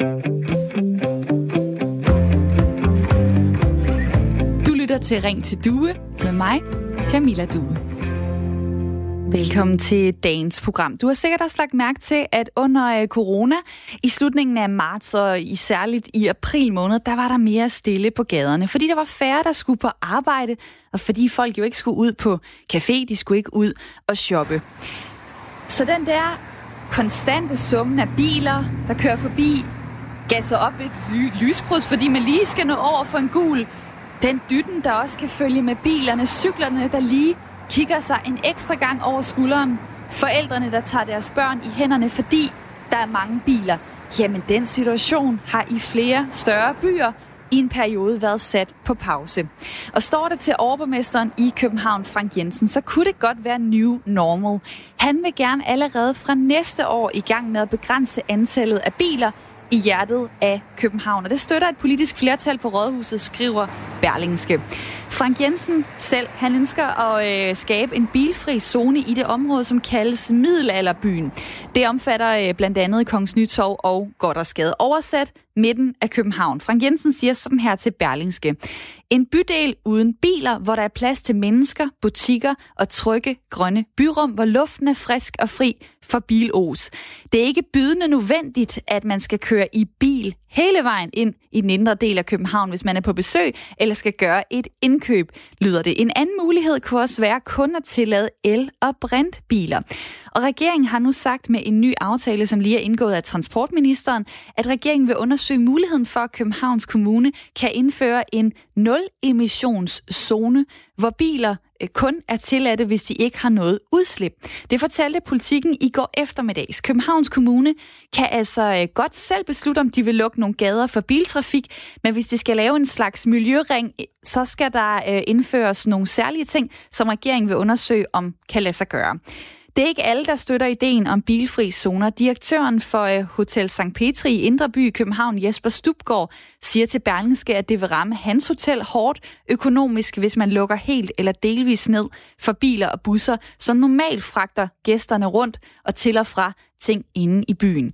Du lytter til Ring til Due med mig, Camilla Due. Velkommen til dagens program. Du har sikkert også lagt mærke til, at under øh, corona i slutningen af marts og i særligt i april måned, der var der mere stille på gaderne, fordi der var færre, der skulle på arbejde, og fordi folk jo ikke skulle ud på café, de skulle ikke ud og shoppe. Så den der konstante summen af biler, der kører forbi, gasser op ved et ly- lyskryds, fordi man lige skal nå over for en gul. Den dytten, der også kan følge med bilerne, cyklerne, der lige kigger sig en ekstra gang over skulderen. Forældrene, der tager deres børn i hænderne, fordi der er mange biler. Jamen, den situation har i flere større byer i en periode været sat på pause. Og står det til overborgmesteren i København, Frank Jensen, så kunne det godt være new normal. Han vil gerne allerede fra næste år i gang med at begrænse antallet af biler i hjertet af København. Og det støtter et politisk flertal på Rådhuset, skriver Berlingske. Frank Jensen selv, han ønsker at øh, skabe en bilfri zone i det område, som kaldes Middelalderbyen. Det omfatter øh, blandt andet Kongens Nytorv og Goddersgade. Oversat midten af København. Frank Jensen siger sådan her til Berlingske. En bydel uden biler, hvor der er plads til mennesker, butikker og trygge grønne byrum, hvor luften er frisk og fri for bilos. Det er ikke bydende nødvendigt, at man skal køre i bil hele vejen ind i den indre del af København, hvis man er på besøg eller skal gøre et indkøb, lyder det. En anden mulighed kunne også være kun at tillade el- og brintbiler. Og regeringen har nu sagt med en ny aftale, som lige er indgået af transportministeren, at regeringen vil undersøge muligheden for, at Københavns Kommune kan indføre en nul-emissionszone, hvor biler øh, kun er tilladte, hvis de ikke har noget udslip. Det fortalte politikken i går eftermiddags. Københavns Kommune kan altså øh, godt selv beslutte, om de vil lukke nogle gader for biltrafik, men hvis de skal lave en slags miljøring, så skal der øh, indføres nogle særlige ting, som regeringen vil undersøge, om kan lade sig gøre. Det er ikke alle, der støtter ideen om bilfri zoner. Direktøren for øh, Hotel St. Petri i Indre By i København, Jesper Stubgaard, siger til Berlingske, at det vil ramme hans hotel hårdt økonomisk, hvis man lukker helt eller delvis ned for biler og busser, som normalt fragter gæsterne rundt og til og fra ting inde i byen.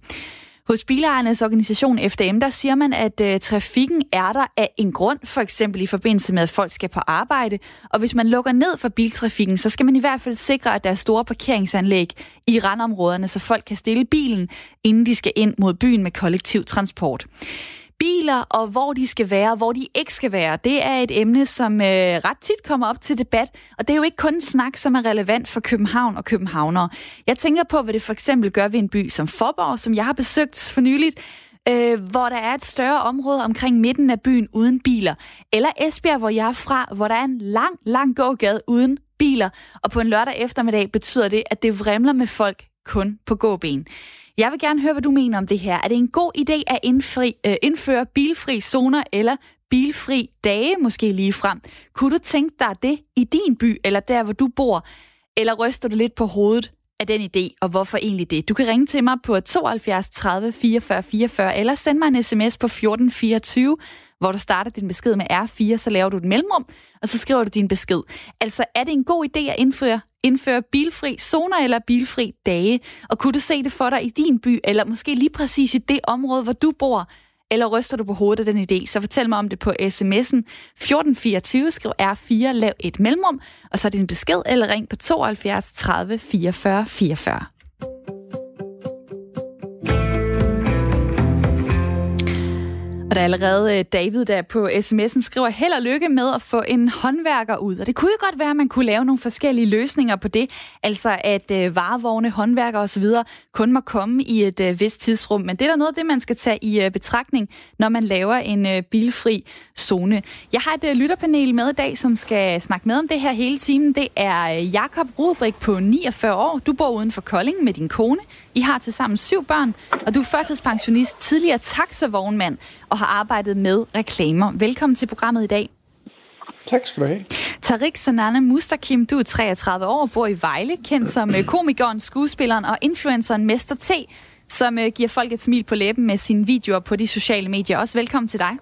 Hos bilejernes organisation FDM, der siger man, at øh, trafikken er der af en grund, for eksempel i forbindelse med, at folk skal på arbejde. Og hvis man lukker ned for biltrafikken, så skal man i hvert fald sikre, at der er store parkeringsanlæg i randområderne, så folk kan stille bilen, inden de skal ind mod byen med kollektiv transport. Biler og hvor de skal være, hvor de ikke skal være, det er et emne, som øh, ret tit kommer op til debat. Og det er jo ikke kun en snak, som er relevant for København og københavnere. Jeg tænker på, hvad det for eksempel gør ved en by som Forborg, som jeg har besøgt for nyligt, øh, hvor der er et større område omkring midten af byen uden biler. Eller Esbjerg, hvor jeg er fra, hvor der er en lang, lang gågade uden biler. Og på en lørdag eftermiddag betyder det, at det vrimler med folk kun på gåben. Jeg vil gerne høre, hvad du mener om det her. Er det en god idé at indfri, øh, indføre bilfri zoner eller bilfri dage måske lige frem? Kunne du tænke dig det i din by eller der, hvor du bor? Eller ryster du lidt på hovedet af den idé, og hvorfor egentlig det? Du kan ringe til mig på 72 30 44 44, eller send mig en sms på 1424, hvor du starter din besked med R4, så laver du et mellemrum, og så skriver du din besked. Altså, er det en god idé at indføre, indføre bilfri zoner eller bilfri dage? Og kunne du se det for dig i din by, eller måske lige præcis i det område, hvor du bor? Eller ryster du på hovedet af den idé, så fortæl mig om det på sms'en 1424, skriv R4, lav et mellemrum, og så din besked, eller ring på 72 30 44 44. Og der er allerede øh, David, der på sms'en skriver, held og lykke med at få en håndværker ud. Og det kunne jo godt være, at man kunne lave nogle forskellige løsninger på det. Altså at øh, varevogne, håndværker osv. kun må komme i et øh, vist tidsrum. Men det er der noget af det, man skal tage i øh, betragtning, når man laver en øh, bilfri zone. Jeg har et øh, lytterpanel med i dag, som skal snakke med om det her hele timen. Det er øh, Jakob Rudbrik på 49 år. Du bor uden for Kolding med din kone. I har til sammen syv børn, og du er førtidspensionist, tidligere taxavognmand og har arbejdet med reklamer. Velkommen til programmet i dag. Tak skal du have. Tarik Sanane Mustakim, du er 33 år, bor i Vejle, kendt som øh, komikeren, skuespilleren og influenceren Mester T, som øh, giver folk et smil på læben med sine videoer på de sociale medier. Også velkommen til dig.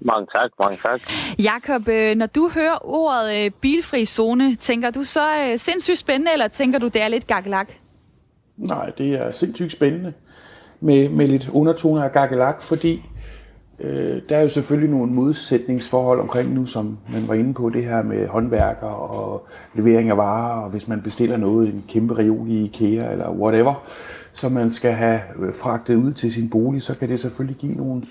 Mange tak, mange tak. Jakob, øh, når du hører ordet bilfri zone, tænker du så sindssygt spændende, eller tænker du, det er lidt gakkelak? Nej, det er sindssygt spændende. med, med lidt undertoner af gakkelak, fordi øh, der er jo selvfølgelig nogle modsætningsforhold omkring nu, som man var inde på, det her med håndværker og levering af varer, og hvis man bestiller noget i en kæmpe reol i IKEA eller whatever, som man skal have øh, fragtet ud til sin bolig, så kan det selvfølgelig give nogle,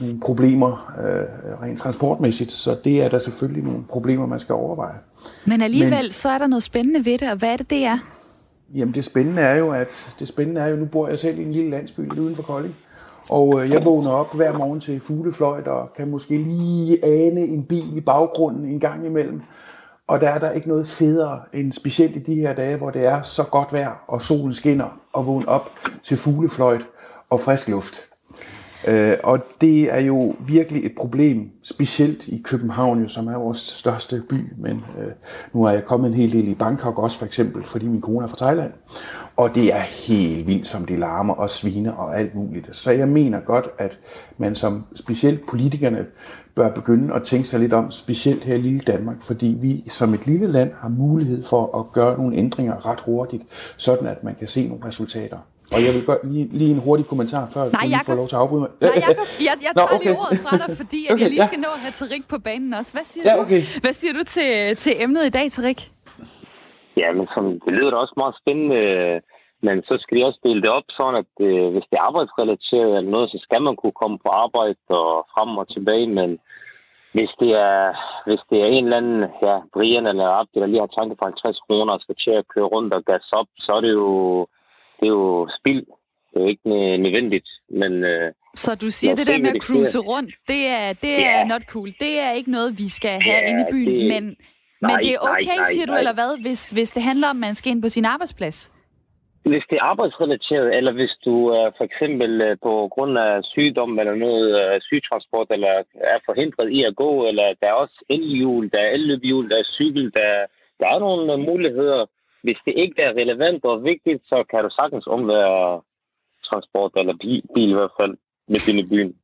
nogle problemer øh, rent transportmæssigt. Så det er der selvfølgelig nogle problemer, man skal overveje. Men alligevel, Men, så er der noget spændende ved det, og hvad er det, det er? Jamen det spændende er jo, at det spændende er jo, nu bor jeg selv i en lille landsby lidt uden for Kolding, og øh, jeg vågner op hver morgen til fuglefløjt og kan måske lige ane en bil i baggrunden en gang imellem. Og der er der ikke noget federe end specielt i de her dage, hvor det er så godt vejr, og solen skinner, og vågne op til fuglefløjt og frisk luft. Øh, og det er jo virkelig et problem, specielt i København, jo, som er vores største by. Men øh, nu er jeg kommet en hel del i Bangkok også, for eksempel, fordi min kone er fra Thailand. Og det er helt vildt, som det larmer og sviner og alt muligt. Så jeg mener godt, at man som specielt politikerne bør begynde at tænke sig lidt om, specielt her i lille Danmark, fordi vi som et lille land har mulighed for at gøre nogle ændringer ret hurtigt, sådan at man kan se nogle resultater. Og jeg vil godt lige, lige en hurtig kommentar, før Nej, du får lov til at afbryde mig. Nej, Jacob, jeg, jeg tager Nå, okay. lige ordet fra dig, fordi okay, jeg lige skal ja. nå at have Tarik på banen også. Hvad siger, ja, okay. du? Hvad siger du til, til emnet i dag, Tarik? Ja, men som, det lyder da også meget spændende, men så skal vi også dele det op sådan, at øh, hvis det er arbejdsrelateret eller noget, så skal man kunne komme på arbejde og frem og tilbage, men hvis det er, hvis det er en eller anden, ja, Brian eller Abdi, der lige har tanke på 50 kroner og skal til at køre rundt og gas op, så er det jo det er jo spild. Det er jo ikke nødvendigt, men... Øh, så du siger, det der med at cruise rundt, det er, det er yeah. not cool. Det er ikke noget, vi skal have yeah, inde i byen, det... men, nej, men det er okay, nej, nej, siger du, nej. eller hvad, hvis, hvis det handler om, at man skal ind på sin arbejdsplads? Hvis det er arbejdsrelateret, eller hvis du er for eksempel øh, på grund af sygdom eller noget uh, sygtransport, eller er forhindret i at gå, eller der er også elhjul, der er elløbhjul, der er cykel, der, der er nogle uh, muligheder hvis det ikke er relevant og vigtigt, så kan du sagtens omvære transport, eller bil, bil i hvert fald, med i byen.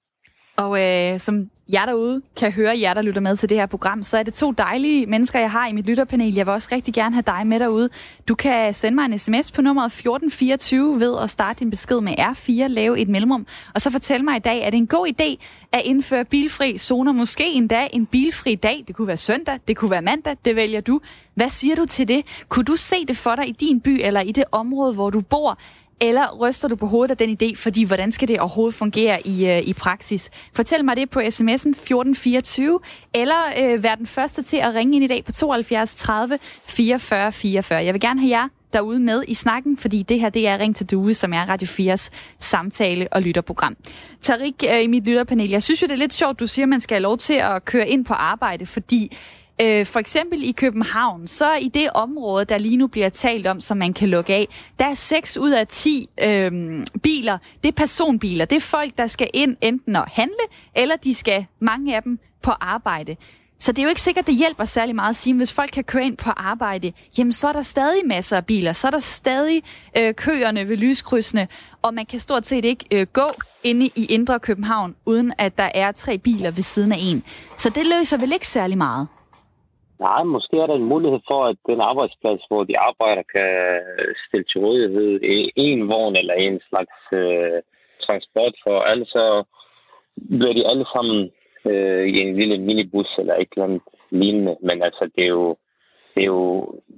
Og øh, som jer derude kan høre, jer der lytter med til det her program, så er det to dejlige mennesker, jeg har i mit lytterpanel. Jeg vil også rigtig gerne have dig med derude. Du kan sende mig en sms på nummeret 1424 ved at starte din besked med R4, lave et mellemrum, og så fortæl mig i dag, er det en god idé at indføre bilfri zoner? Måske endda en bilfri dag. Det kunne være søndag, det kunne være mandag, det vælger du. Hvad siger du til det? Kunne du se det for dig i din by eller i det område, hvor du bor? Eller ryster du på hovedet af den idé, fordi hvordan skal det overhovedet fungere i, øh, i praksis? Fortæl mig det på sms'en 1424, eller øh, vær den første til at ringe ind i dag på 72 30 44 44. Jeg vil gerne have jer derude med i snakken, fordi det her det er Ring til Due, som er Radio 4's samtale- og lytterprogram. Tarik, øh, i mit lytterpanel, jeg synes jo, det er lidt sjovt, du siger, at man skal have lov til at køre ind på arbejde, fordi Øh, for eksempel i København, så i det område, der lige nu bliver talt om, som man kan lukke af, der er 6 ud af 10 øh, biler, det er personbiler. Det er folk, der skal ind enten at handle, eller de skal, mange af dem, på arbejde. Så det er jo ikke sikkert, det hjælper særlig meget at sige, at hvis folk kan køre ind på arbejde, jamen så er der stadig masser af biler, så er der stadig øh, køerne ved lyskrydsene, og man kan stort set ikke øh, gå inde i Indre København, uden at der er tre biler ved siden af en. Så det løser vel ikke særlig meget? Nej, måske er der en mulighed for, at den arbejdsplads, hvor de arbejder, kan stille til rådighed en vogn eller en slags øh, transport for alle, så bliver de alle sammen øh, i en lille minibus eller et eller andet lignende. Men altså, det er jo, det er jo,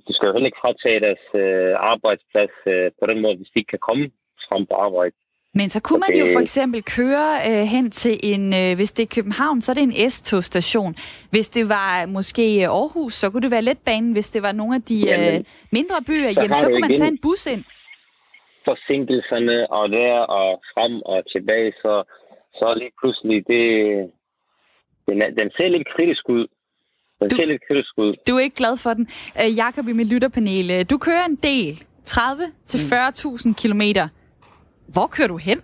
de skal jo heller ikke fratage deres øh, arbejdsplads øh, på den måde, hvis de ikke kan komme frem på arbejde. Men så kunne man jo for eksempel køre øh, hen til en, øh, hvis det er København, så er det en S-togstation. Hvis det var måske Aarhus, så kunne det være letbanen. Hvis det var nogle af de øh, mindre byer, så, jamen, så kunne man tage en bus ind. Forsinkelserne og der og frem og tilbage, så, så lige pludselig, det, den, er, den ser lidt kritisk ud. Den du, ser lidt kritisk ud. Du er ikke glad for den. Uh, Jakob i mit lytterpanel, øh, du kører en del. 30-40.000 kilometer hvor kører du hen?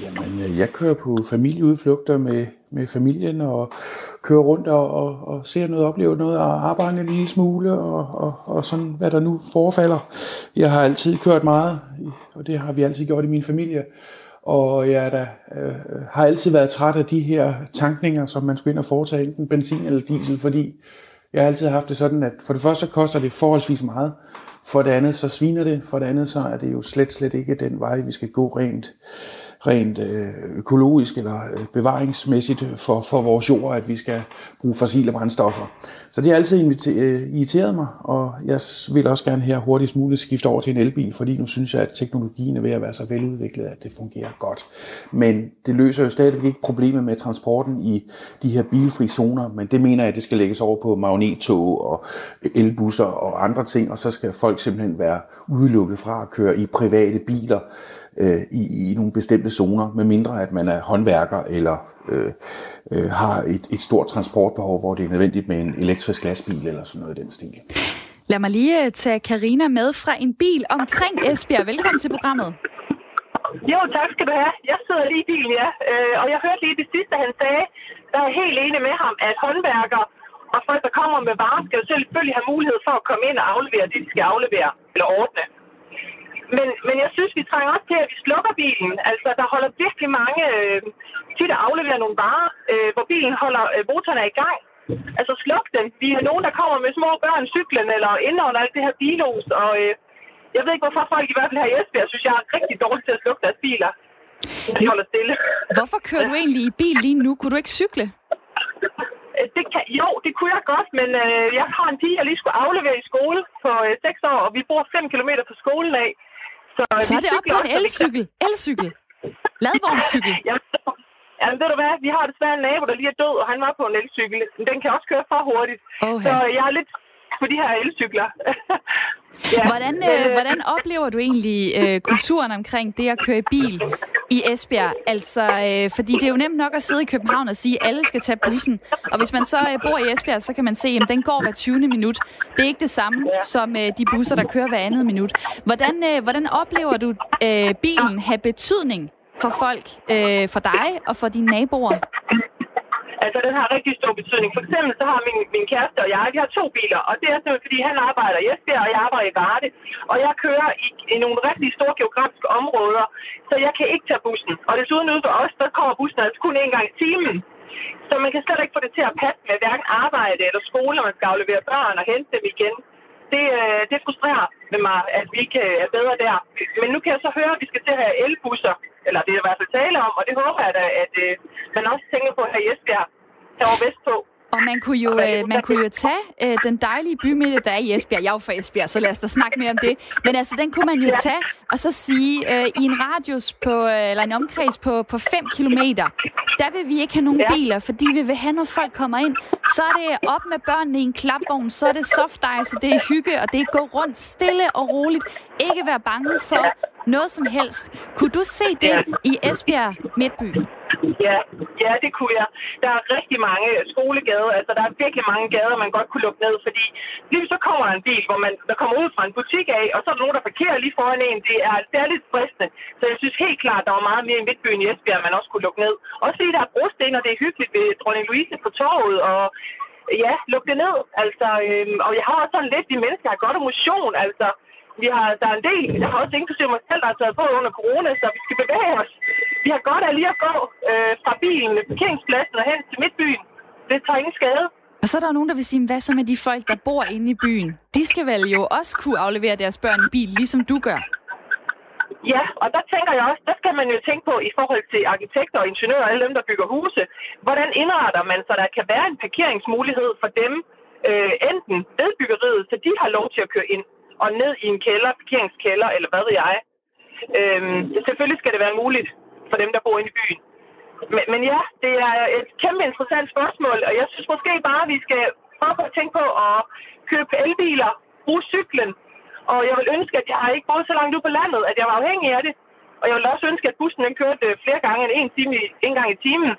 Jamen, øh, jeg kører på familieudflugter med, med familien og kører rundt og, og, og ser noget, oplever noget og arbejder en lille smule og, og, og sådan, hvad der nu forefalder. Jeg har altid kørt meget, og det har vi altid gjort i min familie. Og jeg da, øh, har altid været træt af de her tankninger, som man skulle ind og foretage, enten benzin eller diesel, fordi jeg har altid haft det sådan, at for det første så koster det forholdsvis meget, for det andet så sviner det, for det andet så er det jo slet, slet ikke den vej, vi skal gå rent rent øh, økologisk eller øh, bevaringsmæssigt for, for vores jord, at vi skal bruge fossile brændstoffer. Så det har altid øh, irriteret mig, og jeg vil også gerne her hurtigst muligt skifte over til en elbil, fordi nu synes jeg, at teknologien er ved at være så veludviklet, at det fungerer godt. Men det løser jo stadigvæk ikke problemet med transporten i de her bilfri zoner, men det mener jeg, at det skal lægges over på magnettog og elbusser og andre ting, og så skal folk simpelthen være udelukket fra at køre i private biler øh, i, i nogle bestemte zoner, med mindre at man er håndværker eller øh, øh, har et, et stort transportbehov, hvor det er nødvendigt med en elektrisk lastbil eller sådan noget i den stil. Lad mig lige øh, tage Karina med fra en bil omkring Esbjerg. Velkommen til programmet. Jo, tak skal du have. Jeg sidder lige i bilen, ja. Øh, og jeg hørte lige det sidste, han sagde. Der er helt enig med ham, at håndværkere og folk, der kommer med varer, skal jo selvfølgelig have mulighed for at komme ind og aflevere det, de skal aflevere eller ordne. Men, men jeg synes, vi trænger også til, at vi slukker bilen. Altså, der holder virkelig mange øh, tit at aflevere nogle varer, øh, hvor bilen holder øh, motoren i gang. Altså, sluk den. Vi er nogen, der kommer med små børn cyklen eller indånder alt det her bilos. Og øh, jeg ved ikke, hvorfor folk i hvert fald her i Esbjerg synes, jeg er rigtig dårligt til at slukke deres biler. De holder stille. Hvorfor kører du egentlig i bil lige nu? Kunne du ikke cykle? Øh, det kan, jo, det kunne jeg godt, men øh, jeg har en pige, jeg lige skulle aflevere i skole på øh, 6 år, og vi bor 5 km fra skolen af. Så, så er det op på en elcykel. Elcykel. Ladvognscykel. ja, Jamen, ved du hvad? Vi har desværre en nabo, der lige er død, og han var på en elcykel. Den kan også køre for hurtigt. Okay. Så jeg er lidt på de her elcykler. ja. hvordan, øh, hvordan oplever du egentlig øh, kulturen omkring det at køre i bil i Esbjerg? Altså, øh, fordi det er jo nemt nok at sidde i København og sige, at alle skal tage bussen. Og hvis man så øh, bor i Esbjerg, så kan man se, at den går hver 20. minut. Det er ikke det samme som øh, de busser, der kører hver andet minut. Hvordan, øh, hvordan oplever du øh, bilen have betydning for folk, øh, for dig og for dine naboer? Altså, den har rigtig stor betydning. For eksempel så har min, min kæreste og jeg, vi har to biler, og det er simpelthen, fordi han arbejder i Esbjerg, og jeg arbejder i Varde. Og jeg kører i, i nogle rigtig store geografiske områder, så jeg kan ikke tage bussen. Og desuden ude for os, der kommer bussen altså kun én gang i timen. Så man kan slet ikke få det til at passe med hverken arbejde eller skole, når man skal aflevere børn og hente dem igen. Det, øh, det frustrerer med mig, at vi ikke øh, er bedre der. Men nu kan jeg så høre, at vi skal til at have elbusser, eller det er i hvert fald tale om, og det håber jeg da, at øh, man også tænker på her i Esbjerg, herovre vestpå. Og man kunne jo, øh, man kunne jo tage øh, den dejlige bymidte, der er i Esbjerg. Jeg er jo fra Esbjerg, så lad os da snakke mere om det. Men altså, den kunne man jo tage og så sige, øh, i en radius på, øh, eller en omkreds på, på 5 kilometer, der vil vi ikke have nogen biler, fordi vi vil have, når folk kommer ind, så er det op med børnene i en klapvogn, så er det soft ice, det er hygge, og det er gå rundt stille og roligt. Ikke være bange for noget som helst. Kunne du se det i Esbjerg Midtby? Ja, ja, det kunne jeg. Der er rigtig mange skolegader, altså der er virkelig mange gader, man godt kunne lukke ned, fordi lige så kommer der en bil, hvor man der kommer ud fra en butik af, og så er der nogen, der parkerer lige foran en. Det er, det er lidt fristende. Så jeg synes helt klart, der var meget mere i Midtbyen i Esbjerg, man også kunne lukke ned. Også fordi der er brosten, og det er hyggeligt ved Dronning Louise på torvet, og ja, lukke det ned. Altså, øhm, og jeg har også sådan lidt, de mennesker har godt af motion, altså vi har, der er en del, jeg har også inklusive mig selv, der har taget på under corona, så vi skal bevæge os. Vi har godt af lige at gå øh, fra bilen parkeringspladsen og hen til midtbyen. Det tager ingen skade. Og så er der nogen, der vil sige, hvad så med de folk, der bor inde i byen? De skal vel jo også kunne aflevere deres børn i bil, ligesom du gør? Ja, og der tænker jeg også, der skal man jo tænke på i forhold til arkitekter og ingeniører og alle dem, der bygger huse. Hvordan indretter man, så der kan være en parkeringsmulighed for dem, øh, enten ved byggeriet, så de har lov til at køre ind, og ned i en kælder, parkeringskælder, eller hvad ved jeg. Øhm, selvfølgelig skal det være muligt for dem, der bor inde i byen. Men, men ja, det er et kæmpe interessant spørgsmål, og jeg synes måske bare, at vi skal prøve at tænke på at købe elbiler, bruge cyklen, og jeg vil ønske, at jeg har ikke boet så langt ude på landet, at jeg var afhængig af det. Og jeg vil også ønske, at bussen den kørte flere gange end en, time, en gang i timen,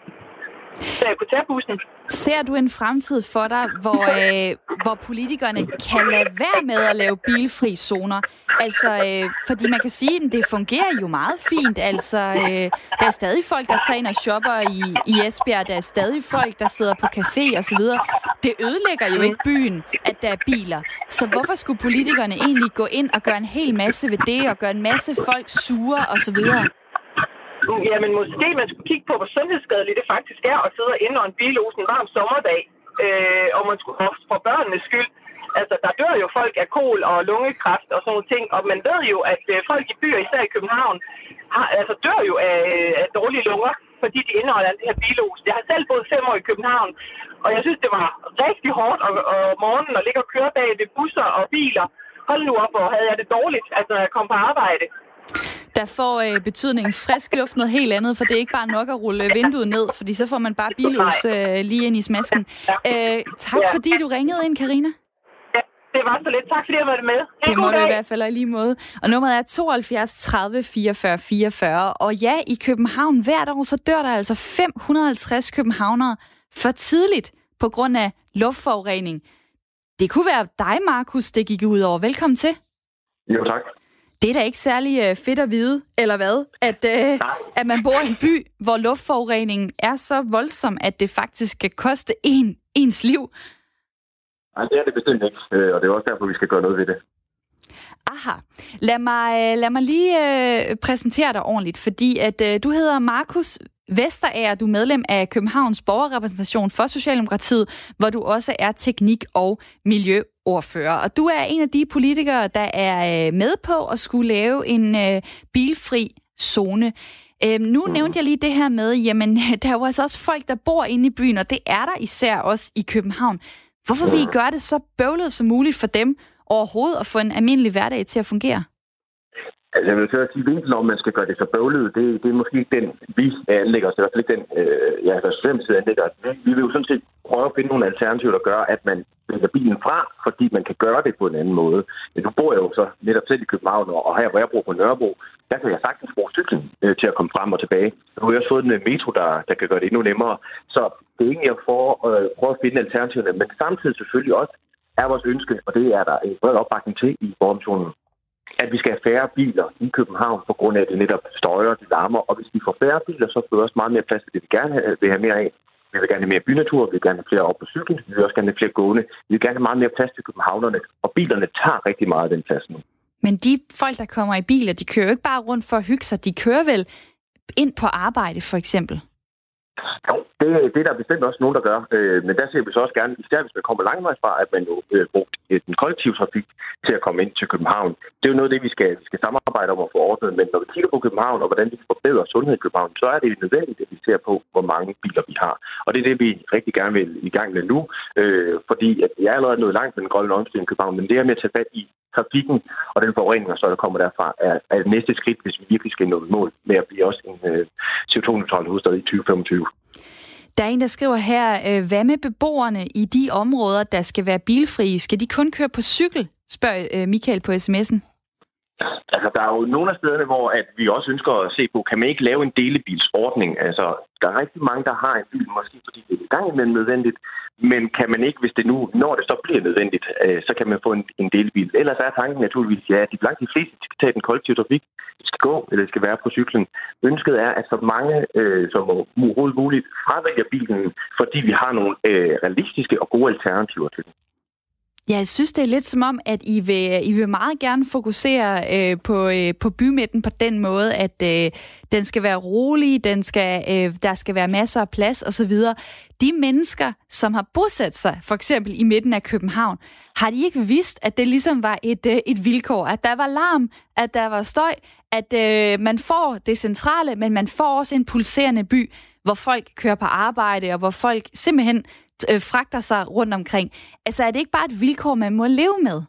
så jeg kunne tage bussen. Ser du en fremtid for dig, hvor, øh, hvor politikerne kan lade være med at lave bilfri zoner? Altså, øh, fordi man kan sige, at det fungerer jo meget fint. Altså, øh, der er stadig folk, der tager ind og shopper i, i Esbjerg. Der er stadig folk, der sidder på café osv. Det ødelægger jo ikke byen, at der er biler. Så hvorfor skulle politikerne egentlig gå ind og gøre en hel masse ved det, og gøre en masse folk sure osv.? Jamen måske man skulle kigge på, hvor sundhedsskadeligt det faktisk er at sidde inde og en bilos en varm sommerdag. øh, og man skulle også for børnenes skyld. Altså, der dør jo folk af kol og lungekræft og sådan nogle ting, og man ved jo, at øh, folk i byer, især i København, har, altså, dør jo af, øh, af dårlige lunger, fordi de indeholder det her bilos. Jeg har selv boet fem år i København, og jeg synes, det var rigtig hårdt om, om morgenen at ligge og køre bag ved busser og biler. Hold nu op, hvor havde jeg det dårligt, altså, når jeg kom på arbejde der får øh, betydningen frisk luft noget helt andet, for det er ikke bare nok at rulle vinduet ned, fordi så får man bare bilus øh, lige ind i smasken. Øh, tak fordi du ringede ind, Karina. Det var så lidt. Tak fordi jeg var med. Hey, det må du i hvert fald i lige måde. Og nummeret er 72 30 44 44. Og ja, i København hvert år, så dør der altså 550 københavnere for tidligt på grund af luftforurening. Det kunne være dig, Markus, det gik ud over. Velkommen til. Jo, tak. Det er da ikke særlig øh, fedt at vide, eller hvad? At, øh, at man bor i en by, hvor luftforureningen er så voldsom, at det faktisk kan koste en, ens liv. Nej, det er det bestemt ikke, øh, og det er også derfor, vi skal gøre noget ved det. Aha. Lad mig, øh, lad mig lige øh, præsentere dig ordentligt, fordi at øh, du hedder Markus Vesterager, du er medlem af Københavns borgerrepræsentation for Socialdemokratiet, hvor du også er teknik- og miljøordfører. Og du er en af de politikere, der er øh, med på at skulle lave en øh, bilfri zone. Øh, nu mm. nævnte jeg lige det her med, jamen der er jo altså også folk, der bor inde i byen, og det er der især også i København. Hvorfor vil I gøre det så bøvlet som muligt for dem overhovedet at få en almindelig hverdag til at fungere? Altså, jeg vil så sige, at om, man skal gøre det så bøvlet, det, det er måske ikke den, vi anlægger os. Det er i hvert fald ikke den, øh, ja, der Socialdemokratiet anlægger os. Vi vil jo sådan set prøve at finde nogle alternativer, der gør, at man vælger bilen fra, fordi man kan gøre det på en anden måde. Men nu bor jeg jo så netop selv i København, og her hvor jeg bor på Nørrebro, der kan jeg sagtens bruge cyklen øh, til at komme frem og tilbage. Nu har jeg også fået en metro, der, der kan gøre det endnu nemmere. Så det er egentlig at for, øh, prøve at finde alternativerne, men samtidig selvfølgelig også er vores ønske, og det er der en bred opbakning til i borgermissionen, at vi skal have færre biler i København, på grund af, at det netop støjer, det larmer. Og hvis vi får færre biler, så får vi også meget mere plads til det, vi gerne vil have mere af. Vi vil gerne have mere bynatur, vi vil gerne have flere op på cyklen, vi vil også gerne have flere gående. Vi vil gerne have meget mere plads til københavnerne, og bilerne tager rigtig meget af den plads nu. Men de folk, der kommer i biler, de kører jo ikke bare rundt for at hygge sig, de kører vel ind på arbejde, for eksempel? Det, det er der bestemt også nogen, der gør. Øh, men der ser vi så også gerne, især hvis man kommer langvejs fra, at man jo øh, brugt den kollektive trafik til at komme ind til København. Det er jo noget af det, vi skal, vi skal samarbejde om at få ordnet. Men når vi kigger på København og hvordan vi kan forbedre sundhed i København, så er det nødvendigt, at vi ser på, hvor mange biler vi har. Og det er det, vi rigtig gerne vil i gang med nu. Øh, fordi at jeg er allerede nået langt med den grønne omstilling i København, men det er med at tage fat i trafikken og den forurening, der kommer derfra, er, er det næste skridt, hvis vi virkelig skal nå et mål med at blive også en øh, CO2-neutral hovedstad i 2025. Der er en, der skriver her, øh, hvad med beboerne i de områder, der skal være bilfrie? Skal de kun køre på cykel? Spørger øh, Michael på sms'en. Altså, der er jo nogle af stederne, hvor at vi også ønsker at se på, kan man ikke lave en delebilsordning? Altså, der er rigtig mange, der har en bil, måske fordi det er i gang imellem nødvendigt, men kan man ikke, hvis det nu, når det så bliver nødvendigt, øh, så kan man få en, en delebil. Ellers er tanken naturligvis, ja, at de langt de fleste skal tage den kollektive trafik, skal gå, eller skal være på cyklen. Ønsket er, at så mange øh, som overhovedet muligt fravælger bilen, fordi vi har nogle øh, realistiske og gode alternativer til den. Ja, jeg synes, det er lidt som om, at I vil, I vil meget gerne fokusere øh, på, øh, på bymidten på den måde, at øh, den skal være rolig, den skal, øh, der skal være masser af plads osv. De mennesker, som har bosat sig for eksempel i midten af København, har de ikke vidst, at det ligesom var et, øh, et vilkår, at der var larm, at der var støj, at øh, man får det centrale, men man får også en pulserende by, hvor folk kører på arbejde, og hvor folk simpelthen øh, fragter sig rundt omkring. Altså er det ikke bare et vilkår, man må leve med?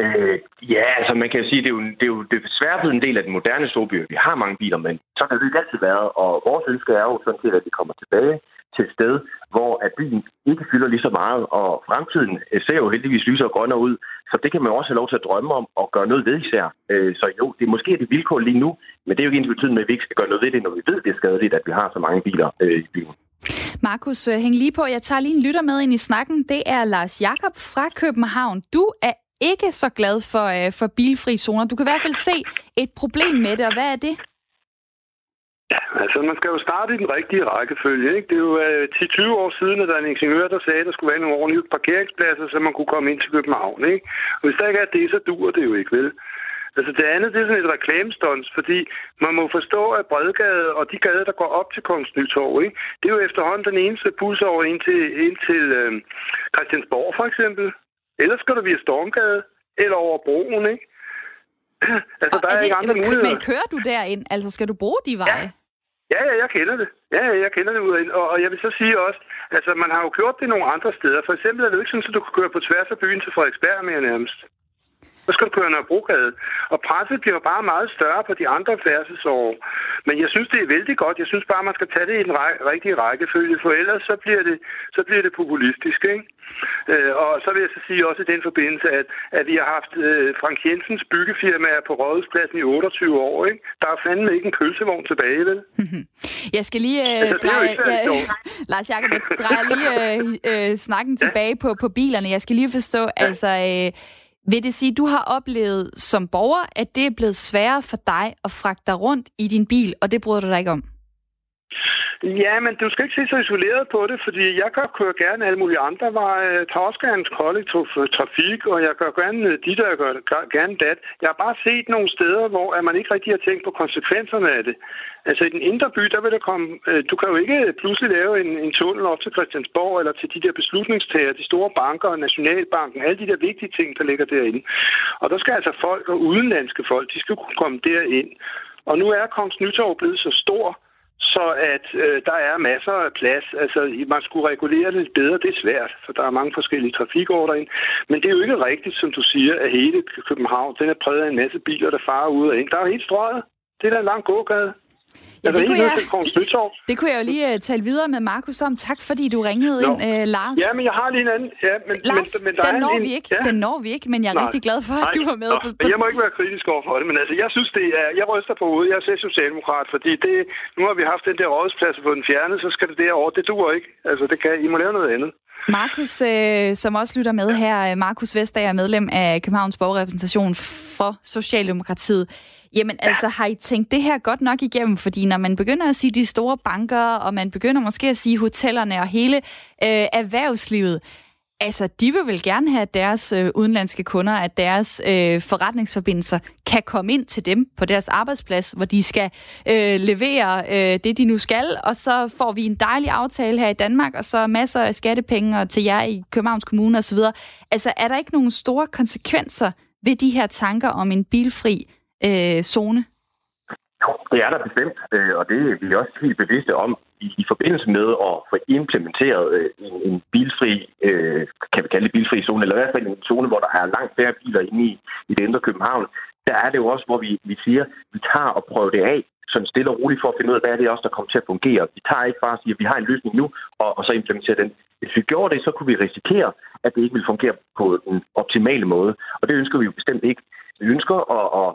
Øh, ja, altså man kan sige, det er jo, det er jo desværre blevet en del af den moderne storby. Vi har mange biler, men så har det ikke altid været. Og vores ønske er jo sådan set, at vi kommer tilbage til et sted, hvor at bilen ikke fylder lige så meget, og fremtiden øh, ser jo heldigvis lysere og grønnere ud, så det kan man også have lov til at drømme om og gøre noget ved især. Øh, så jo, det er måske et vilkår lige nu, men det er jo ikke ens betydende med, at vi ikke skal gøre noget ved det, når vi ved, det er skadeligt, at vi har så mange biler øh, i byen. Markus, øh, hæng lige på. Jeg tager lige en lytter med ind i snakken. Det er Lars Jakob fra København. Du er ikke så glad for, øh, for bilfri zoner. Du kan i hvert fald se et problem med det, og hvad er det? Ja, altså man skal jo starte i den rigtige rækkefølge. Ikke? Det er jo øh, 10-20 år siden, at der er en ingeniør, der sagde, at der skulle være nogle ordentlige parkeringspladser, så man kunne komme ind til København. Ikke? Og hvis der ikke er det, så dur det jo ikke, vel? Altså det andet, det er sådan et reklamestons, fordi man må forstå, at Bredgade og de gader, der går op til Kongens Nytorv, ikke? det er jo efterhånden den eneste bus over ind til, ind til øh, Christiansborg for eksempel. Ellers skal du via Stormgade eller over broen, ikke? altså, og der er, er det, ikke andre men, muligheder. Men kører du derind? Altså, skal du bruge de veje? Ja. Ja, ja, jeg kender det. Ja, ja, jeg kender det ud. Og, og jeg vil så sige også, altså man har jo gjort det nogle andre steder. For eksempel er det jo ikke sådan, at du kan køre på tværs af byen til Frederiksberg mere nærmest så skal du køre Nørrebrogade. Og presset bliver bare meget større på de andre færdselsår. Men jeg synes, det er vældig godt. Jeg synes bare, man skal tage det i den ræ- rigtige rækkefølge, for ellers så bliver det, så bliver det populistisk. Ikke? Øh, og så vil jeg så sige også i den forbindelse, at, at vi har haft øh, Frank Jensens byggefirma på Rådhuspladsen i 28 år. Ikke? Der er fandme ikke en pølsevogn tilbage, vel? jeg skal lige øh, altså, dreje, ja, Lars Jacob, jeg drejer lige øh, øh, snakken ja. tilbage på, på bilerne. Jeg skal lige forstå, ja. altså... Øh, vil det sige, at du har oplevet som borger, at det er blevet sværere for dig at fragte dig rundt i din bil, og det bryder du dig ikke om? Ja, men du skal ikke se så isoleret på det, fordi jeg kan køre gerne alle mulige andre veje. Jeg tager også gerne kollektiv trafik, og jeg gør gerne øh, dit, og jeg gør gerne dat. Jeg har bare set nogle steder, hvor man ikke rigtig har tænkt på konsekvenserne af det. Altså i den indre by, der vil der komme... Øh, du kan jo ikke pludselig lave en, en tunnel op til Christiansborg, eller til de der beslutningstager, de store banker og Nationalbanken, alle de der vigtige ting, der ligger derinde. Og der skal altså folk og udenlandske folk, de skal kunne komme derind. Og nu er Kongens Nytorv blevet så stor, så at øh, der er masser af plads. Altså, man skulle regulere det lidt bedre, det er svært, for der er mange forskellige trafikordre ind. Men det er jo ikke rigtigt, som du siger, at hele København, den er præget af en masse biler, der farer ud og ind. Der er helt strøget. Det er da en lang gågade. Ja, det, kunne jeg, det kunne jeg jo lige uh, tale videre med Markus om. Tak, fordi du ringede Nå. ind, uh, Lars. Ja, men jeg har lige en anden. Ja, men, Lars, men, men der den, er når en, vi ikke, ja. den når vi ikke, men jeg er Nej. rigtig glad for, at Nej. du var med. Nå, på, på... Jeg må ikke være kritisk over for det, men altså, jeg synes, det er... Jeg ryster på hovedet. Jeg er socialdemokrat, fordi det, nu har vi haft den der rådsplads på den fjerne, så skal det derovre. Det duer ikke. Altså, det kan, I må lave noget andet. Markus, øh, som også lytter med her, Markus Vestager, medlem af Københavns Borgerrepræsentation for Socialdemokratiet. Jamen ja. altså, har I tænkt det her godt nok igennem? Fordi når man begynder at sige de store banker, og man begynder måske at sige hotellerne og hele øh, erhvervslivet, altså, de vil vel gerne have, at deres øh, udenlandske kunder, at deres øh, forretningsforbindelser kan komme ind til dem på deres arbejdsplads, hvor de skal øh, levere øh, det, de nu skal, og så får vi en dejlig aftale her i Danmark, og så masser af skattepenge til jer i Københavns Kommune osv. Altså, er der ikke nogen store konsekvenser ved de her tanker om en bilfri øh, zone? Jo, det er der bestemt, øh, og det er vi også helt bevidste om i, i forbindelse med at få implementeret øh, en, en bilfri, øh, kan vi kalde det bilfri zone, eller i hvert fald en zone, hvor der er langt færre biler inde i, i det indre København. Der er det jo også, hvor vi, vi siger, vi tager og prøver det af, sådan stille og roligt for at finde ud af, hvad er det også, der kommer til at fungere. Vi tager ikke bare og siger, at vi har en løsning nu, og, og så implementerer den. Hvis vi gjorde det, så kunne vi risikere, at det ikke ville fungere på den optimale måde. Og det ønsker vi jo bestemt ikke. Vi ønsker at, at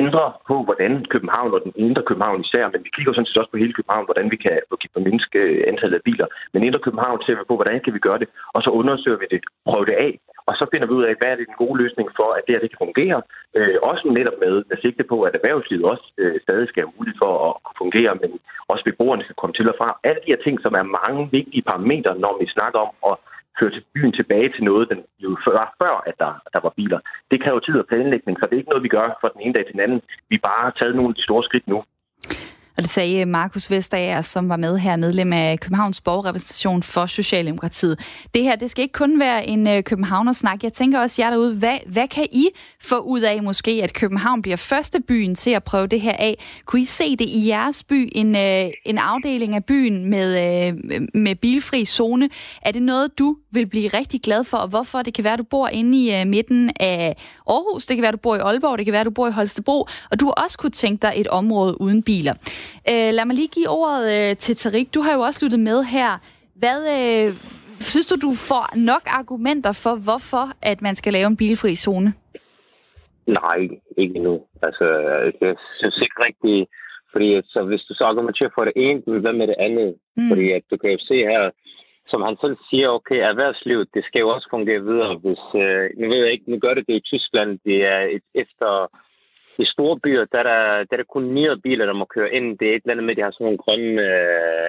ændre på, hvordan København og den indre København især, men vi kigger sådan set også på hele København, hvordan vi kan mindske øh, antallet af biler. Men indre København ser vi på, hvordan kan vi gøre det, og så undersøger vi det, prøver det af, og så finder vi ud af, hvad er det en god løsning for, at det her det kan fungere. Øh, også netop med, med sigte på, at erhvervslivet også øh, stadig skal have mulighed for at kunne fungere, men også beboerne skal komme til og fra. Alle de her ting, som er mange vigtige parametre, når vi snakker om at føre til byen tilbage til noget, den jo før, før at der, der var biler. Det kræver tid og planlægning, så det er ikke noget, vi gør fra den ene dag til den anden. Vi bare har taget nogle af de store skridt nu. Og det sagde Markus Vestager, som var med her, medlem af Københavns Borgerrepræsentation for Socialdemokratiet. Det her, det skal ikke kun være en øh, Københavner-snak. Jeg tænker også jer derude, hvad, hvad kan I få ud af måske, at København bliver første byen til at prøve det her af? Kunne I se det i jeres by, en, øh, en afdeling af byen med, øh, med bilfri zone? Er det noget, du vil blive rigtig glad for, og hvorfor? Det kan være, du bor inde i midten af Aarhus, det kan være, du bor i Aalborg, det kan være, du bor i Holstebro, og du også kunne tænke dig et område uden biler. Øh, lad mig lige give ordet øh, til Tarik. Du har jo også lyttet med her. Hvad øh, synes du, du får nok argumenter for, hvorfor at man skal lave en bilfri zone? Nej, ikke endnu. Altså, jeg synes ikke rigtig... Fordi så hvis du så argumenterer for det ene, hvad med det andet? Mm. Fordi at du kan jo se her, som han selv siger, okay, erhvervslivet, det skal jo også fungere videre. Hvis, øh, nu ved jeg ikke, nu gør det det i Tyskland, det er et efter i store byer, der er der, der er der kun ni biler, der må køre ind. Det er et eller andet med, at de har sådan nogle grønne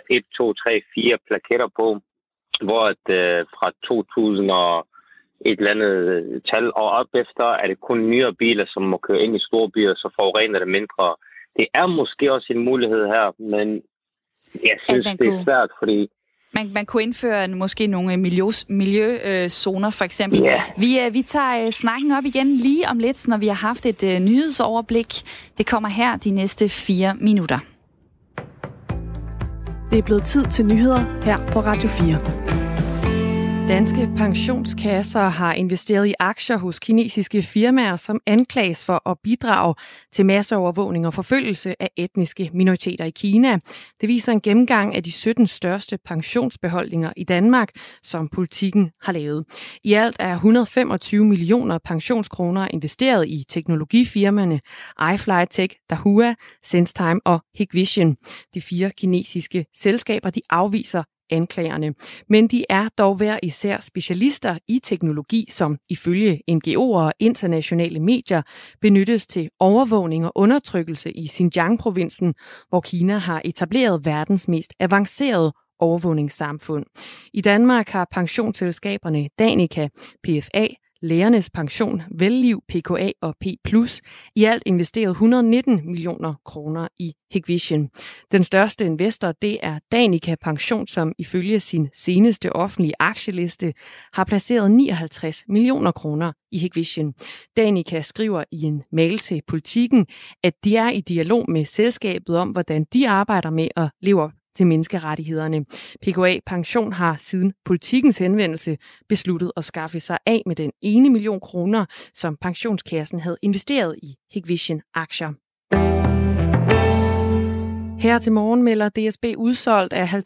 øh, 1, 2, 3, 4 plaketter på, hvor at, øh, fra 2000 og et eller andet øh, tal, og op efter er det kun nyere biler, som må køre ind i store byer, så forurener det mindre. Det er måske også en mulighed her, men jeg synes, det er svært, fordi man, man kunne indføre måske nogle miljøzoner, miljø, øh, for eksempel. Yeah. Vi, øh, vi tager øh, snakken op igen lige om lidt, når vi har haft et øh, nyhedsoverblik. Det kommer her de næste fire minutter. Det er blevet tid til nyheder her på Radio 4. Danske pensionskasser har investeret i aktier hos kinesiske firmaer, som anklages for at bidrage til masseovervågning og forfølgelse af etniske minoriteter i Kina. Det viser en gennemgang af de 17 største pensionsbeholdninger i Danmark, som politikken har lavet. I alt er 125 millioner pensionskroner investeret i teknologifirmaerne iFlyTech, Dahua, SenseTime og Hikvision. De fire kinesiske selskaber de afviser anklagerne. Men de er dog hver især specialister i teknologi, som ifølge NGO'er og internationale medier benyttes til overvågning og undertrykkelse i Xinjiang-provinsen, hvor Kina har etableret verdens mest avancerede overvågningssamfund. I Danmark har pensionsselskaberne Danica, PFA, Lærernes Pension, Velliv, PKA og P+, i alt investeret 119 millioner kroner i Hikvision. Den største investor, det er Danica Pension, som ifølge sin seneste offentlige aktieliste har placeret 59 millioner kroner i Hikvision. Danica skriver i en mail til politikken, at de er i dialog med selskabet om, hvordan de arbejder med at leve til menneskerettighederne. PKA Pension har siden politikens henvendelse besluttet at skaffe sig af med den ene million kroner, som pensionskassen havde investeret i Hikvision aktier. Her til morgen melder DSB udsolgt af 50.000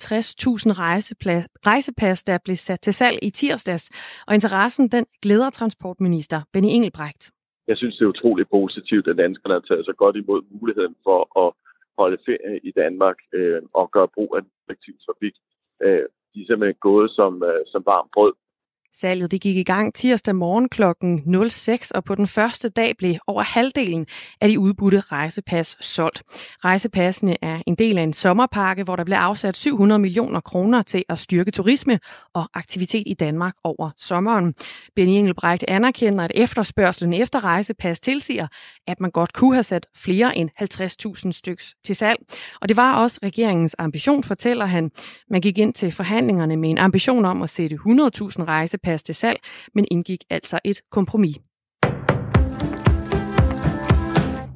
rejsepas, der blev sat til salg i tirsdags. Og interessen, den glæder transportminister Benny Engelbrecht. Jeg synes, det er utroligt positivt, at danskerne har taget så godt imod muligheden for at holde ferie i Danmark øh, og gøre brug af den kollektive trafik. Øh, de er simpelthen gået som, øh, som varmt brød Salget det gik i gang tirsdag morgen kl. 06, og på den første dag blev over halvdelen af de udbudte rejsepas solgt. Rejsepassene er en del af en sommerpakke, hvor der blev afsat 700 millioner kroner til at styrke turisme og aktivitet i Danmark over sommeren. Benny Engelbrecht anerkender, at efterspørgselen efter rejsepas tilsiger, at man godt kunne have sat flere end 50.000 styks til salg. Og det var også regeringens ambition, fortæller han. Man gik ind til forhandlingerne med en ambition om at sætte 100.000 rejsepas passe til salg, men indgik altså et kompromis.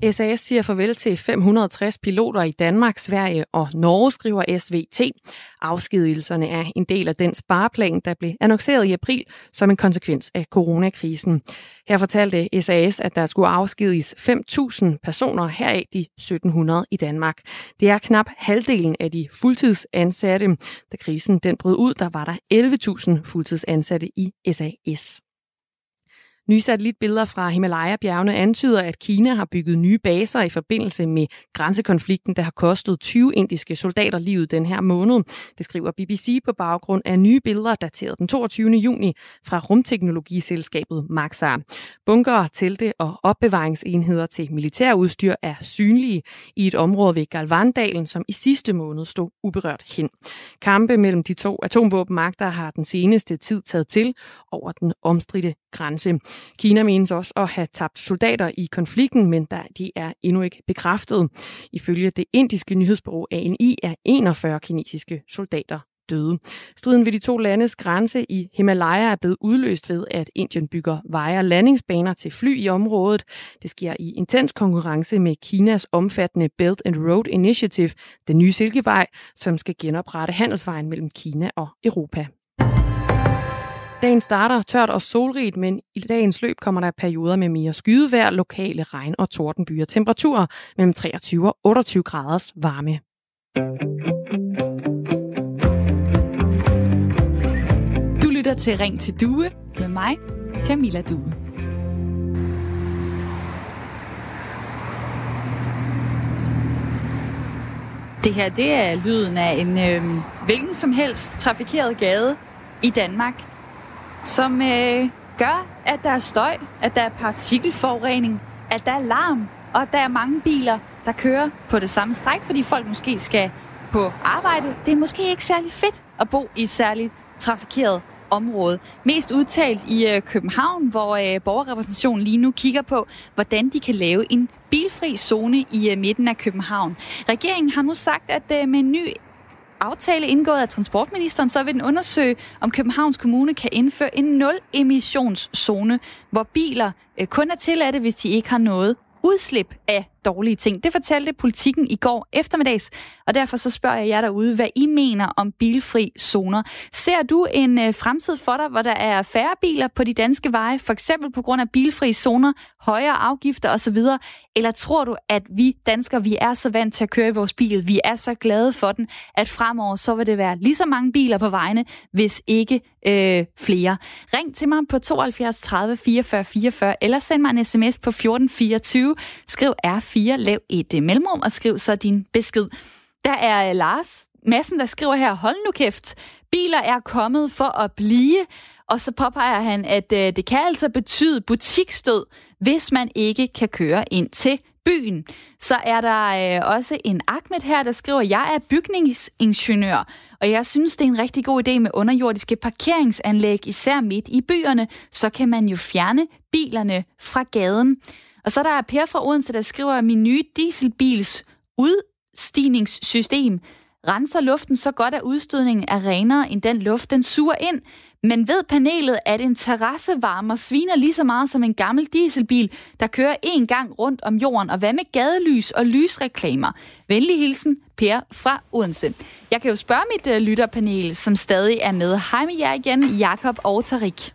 SAS siger farvel til 560 piloter i Danmark, Sverige og Norge, skriver SVT. Afskedelserne er en del af den spareplan, der blev annonceret i april som en konsekvens af coronakrisen. Her fortalte SAS, at der skulle afskediges 5.000 personer, heraf de 1.700 i Danmark. Det er knap halvdelen af de fuldtidsansatte. Da krisen den brød ud, der var der 11.000 fuldtidsansatte i SAS. Nye satellitbilleder fra Himalaya-bjergene antyder, at Kina har bygget nye baser i forbindelse med grænsekonflikten, der har kostet 20 indiske soldater livet den her måned. Det skriver BBC på baggrund af nye billeder, dateret den 22. juni fra rumteknologiselskabet Maxar. Bunker, telte og opbevaringsenheder til militærudstyr er synlige i et område ved Galvandalen, som i sidste måned stod uberørt hen. Kampe mellem de to atomvåbenmagter har den seneste tid taget til over den omstridte grænse. Kina menes også at have tabt soldater i konflikten, men der, de er endnu ikke bekræftet. Ifølge det indiske nyhedsbureau ANI er 41 kinesiske soldater døde. Striden ved de to landes grænse i Himalaya er blevet udløst ved, at Indien bygger veje og landingsbaner til fly i området. Det sker i intens konkurrence med Kinas omfattende Belt and Road Initiative, den nye Silkevej, som skal genoprette handelsvejen mellem Kina og Europa. Dagen starter tørt og solrigt, men i dagens løb kommer der perioder med mere skydevejr, lokale regn- og tordenbyer. Temperaturer mellem 23 og 28 graders varme. Du lytter til Ring til Due med mig, Camilla Due. Det her, det er lyden af en øh, hvilken som helst trafikeret gade i Danmark som øh, gør, at der er støj, at der er partikelforurening, at der er larm, og at der er mange biler, der kører på det samme stræk, fordi folk måske skal på arbejde. Det er måske ikke særlig fedt at bo i et særligt trafikeret område. Mest udtalt i øh, København, hvor øh, borgerrepræsentationen lige nu kigger på, hvordan de kan lave en bilfri zone i øh, midten af København. Regeringen har nu sagt, at øh, med en ny aftale indgået af transportministeren, så vil den undersøge, om Københavns Kommune kan indføre en nul-emissionszone, hvor biler øh, kun er tilladte, hvis de ikke har noget udslip af dårlige ting. Det fortalte politikken i går eftermiddags, og derfor så spørger jeg jer derude, hvad I mener om bilfri zoner. Ser du en øh, fremtid for dig, hvor der er færre biler på de danske veje, for eksempel på grund af bilfri zoner, højere afgifter osv., eller tror du, at vi danskere, vi er så vant til at køre i vores bil, vi er så glade for den, at fremover så vil det være lige så mange biler på vejene, hvis ikke øh, flere. Ring til mig på 72 30 44 44, eller send mig en sms på 1424. Skriv R4, lav et øh, mellemrum og skriv så din besked. Der er øh, Lars Massen, der skriver her, hold nu kæft, biler er kommet for at blive, og så påpeger han, at øh, det kan altså betyde butikstød, hvis man ikke kan køre ind til byen. Så er der øh, også en Ahmed her, der skriver, jeg er bygningsingeniør, og jeg synes, det er en rigtig god idé med underjordiske parkeringsanlæg, især midt i byerne. Så kan man jo fjerne bilerne fra gaden. Og så er der Per fra Odense, der skriver, at min nye dieselbils udstigningssystem renser luften så godt, at udstødningen er renere end den luft, den suger ind. Men ved panelet, at en terrassevarmer sviner lige så meget som en gammel dieselbil, der kører en gang rundt om jorden? Og hvad med gadelys og lysreklamer? Venlig hilsen, Per fra Odense. Jeg kan jo spørge mit øh, lytterpanel, som stadig er med. Hej med jer igen, Jakob og Tarik.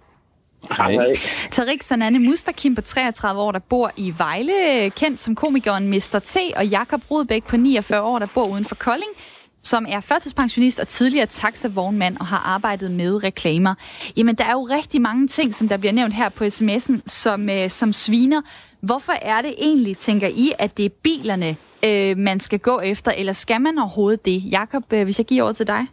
Hej. Tarik Sanane Mustakim på 33 år, der bor i Vejle, kendt som komikeren Mr. T, og Jakob Rodbæk på 49 år, der bor uden for Kolding, som er førtidspensionist og tidligere taxavognmand og har arbejdet med reklamer. Jamen, der er jo rigtig mange ting, som der bliver nævnt her på sms'en, som, øh, som sviner. Hvorfor er det egentlig, tænker I, at det er bilerne, øh, man skal gå efter, eller skal man overhovedet det? Jakob, øh, hvis jeg giver over til dig.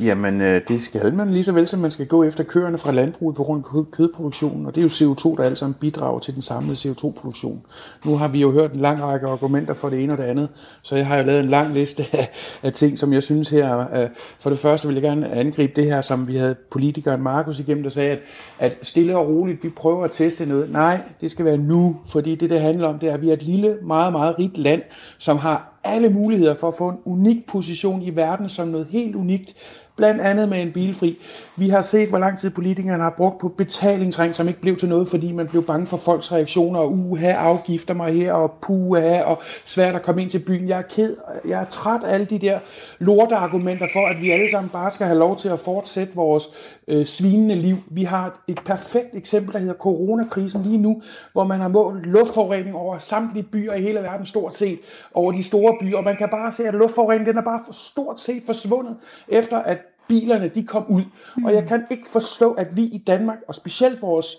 Jamen, øh, det skal man lige så vel, som man skal gå efter køerne fra landbruget på grund af kødproduktionen, og det er jo CO2, der alle sammen bidrager til den samlede CO2-produktion. Nu har vi jo hørt en lang række argumenter for det ene og det andet, så jeg har jo lavet en lang liste af, af ting, som jeg synes her. Øh, for det første vil jeg gerne angribe det her, som vi havde politikeren Markus igennem, der sagde, at, at stille og roligt, vi prøver at teste noget. Nej, det skal være nu, fordi det, det handler om, det er, at vi er et lille, meget, meget rigt land, som har alle muligheder for at få en unik position i verden som noget helt unikt, blandt andet med en bilfri. Vi har set, hvor lang tid politikerne har brugt på betalingsring, som ikke blev til noget, fordi man blev bange for folks reaktioner, og uha, afgifter mig her, og puha, og svært at komme ind til byen. Jeg er ked, jeg er træt af alle de der lorteargumenter for, at vi alle sammen bare skal have lov til at fortsætte vores øh, svinende liv. Vi har et perfekt eksempel, der hedder coronakrisen lige nu, hvor man har målt luftforurening over samtlige byer i hele verden, stort set over de store byer, og man kan bare se, at luftforureningen den er bare for stort set forsvundet, efter at bilerne de kom ud. Og jeg kan ikke forstå, at vi i Danmark, og specielt vores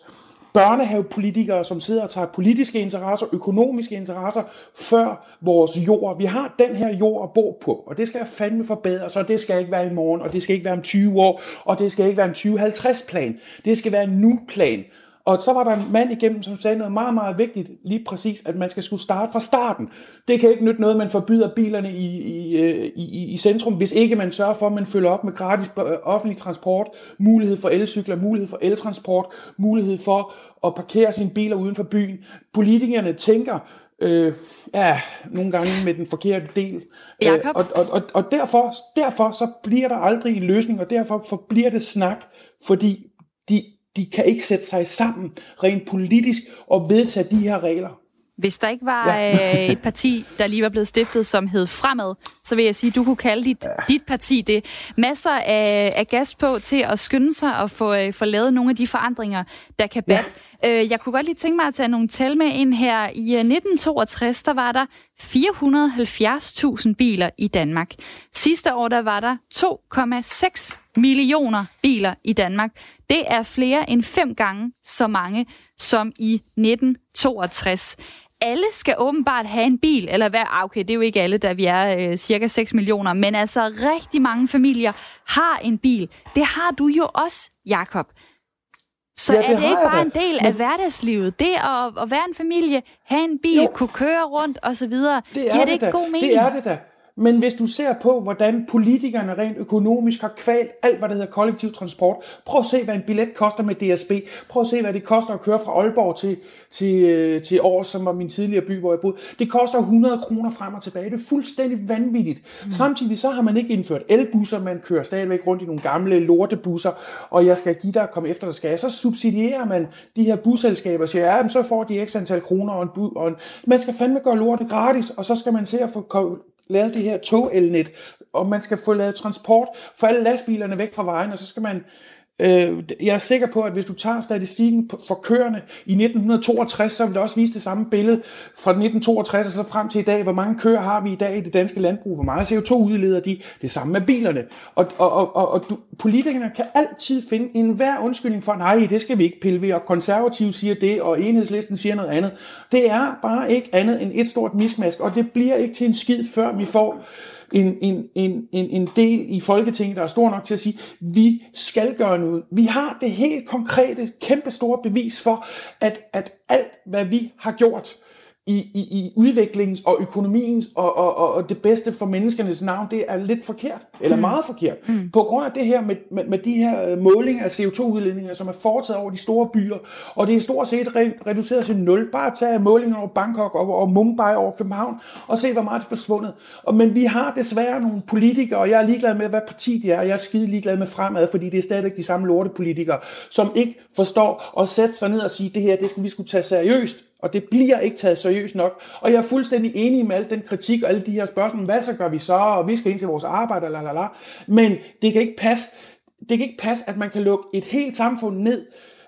børnehavepolitikere, som sidder og tager politiske interesser, økonomiske interesser, før vores jord. Vi har den her jord at bo på, og det skal fandme forbedres, så det skal ikke være i morgen, og det skal ikke være om 20 år, og det skal ikke være en 2050-plan. Det skal være en nu-plan. Og så var der en mand igennem, som sagde noget meget, meget vigtigt, lige præcis, at man skal skulle starte fra starten. Det kan ikke nytte noget, man forbyder bilerne i, i, øh, i, i centrum, hvis ikke man sørger for, at man følger op med gratis øh, offentlig transport, mulighed for elcykler, mulighed for eltransport, mulighed for at parkere sine biler uden for byen. Politikerne tænker, øh, ja, nogle gange med den forkerte del. Øh, og, og, og, og derfor, derfor så bliver der aldrig en løsning, og derfor bliver det snak, fordi de de kan ikke sætte sig sammen rent politisk og vedtage de her regler. Hvis der ikke var ja. Øh, et parti, der lige var blevet stiftet, som hed Fremad, så vil jeg sige, at du kunne kalde dit, ja. dit parti det. Masser af, af gas på til at skynde sig og få, øh, få lavet nogle af de forandringer, der kan bat. Ja. Øh, jeg kunne godt lige tænke mig at tage nogle tal med ind her. I 1962, der var der 470.000 biler i Danmark. Sidste år, der var der 2,6 millioner biler i Danmark. Det er flere end fem gange så mange som i 1962 alle skal åbenbart have en bil, eller hvad? Ah, okay, det er jo ikke alle, da vi er øh, cirka 6 millioner, men altså rigtig mange familier har en bil. Det har du jo også, Jakob. Så ja, det er det ikke bare en del men... af hverdagslivet? Det at, at være en familie, have en bil, jo. kunne køre rundt osv., giver det, det ikke god mening? Det er det da. Men hvis du ser på, hvordan politikerne rent økonomisk har kvalt alt, hvad der hedder kollektiv transport, prøv at se, hvad en billet koster med DSB. Prøv at se, hvad det koster at køre fra Aalborg til, til, øh, til Aarhus, som var min tidligere by, hvor jeg boede. Det koster 100 kroner frem og tilbage. Det er fuldstændig vanvittigt. Mm. Samtidig så har man ikke indført elbusser, man kører stadigvæk rundt i nogle gamle lortebusser, og jeg skal give dig at komme efter, der skal jeg. Så subsidierer man de her busselskaber og siger, ja, så får de ekstra antal kroner og en, bu- og en man skal fandme gøre lortet gratis, og så skal man se at få lavet det her togelnet, og man skal få lavet transport for alle lastbilerne væk fra vejen, og så skal man Øh, jeg er sikker på, at hvis du tager statistikken for køerne i 1962, så vil det også vise det samme billede fra 1962 og så frem til i dag. Hvor mange køer har vi i dag i det danske landbrug? Hvor meget CO2 udleder de? Det samme med bilerne. Og, og, og, og, og du, politikerne kan altid finde en hver undskyldning for, nej, det skal vi ikke pille ved, og konservative siger det, og enhedslisten siger noget andet. Det er bare ikke andet end et stort miskmask, og det bliver ikke til en skid, før vi får en, en, en, en, en del i Folketinget, der er stor nok til at sige, vi skal gøre noget. Vi har det helt konkrete, kæmpe store bevis for, at, at alt, hvad vi har gjort, i, i, i udviklingens og økonomiens og, og, og, og det bedste for menneskernes navn, det er lidt forkert, eller mm. meget forkert. Mm. På grund af det her med, med, med de her øh, målinger af CO2-udledninger, som er foretaget over de store byer, og det er stort set re- reduceret til nul. Bare tage målinger over Bangkok og over Mumbai over København, og se, hvor meget det er forsvundet. Og, men vi har desværre nogle politikere, og jeg er ligeglad med, hvad parti de er, og jeg er skide ligeglad med fremad, fordi det er stadigvæk de samme lortepolitikere, som ikke forstår at sætte sig ned og sige, det her, det skal vi skulle tage seriøst, og det bliver ikke taget seriøst nok. Og jeg er fuldstændig enig med al den kritik og alle de her spørgsmål. Hvad så gør vi så? Og vi skal ind til vores arbejde, la, la, la. Men det kan ikke passe, det kan ikke passe, at man kan lukke et helt samfund ned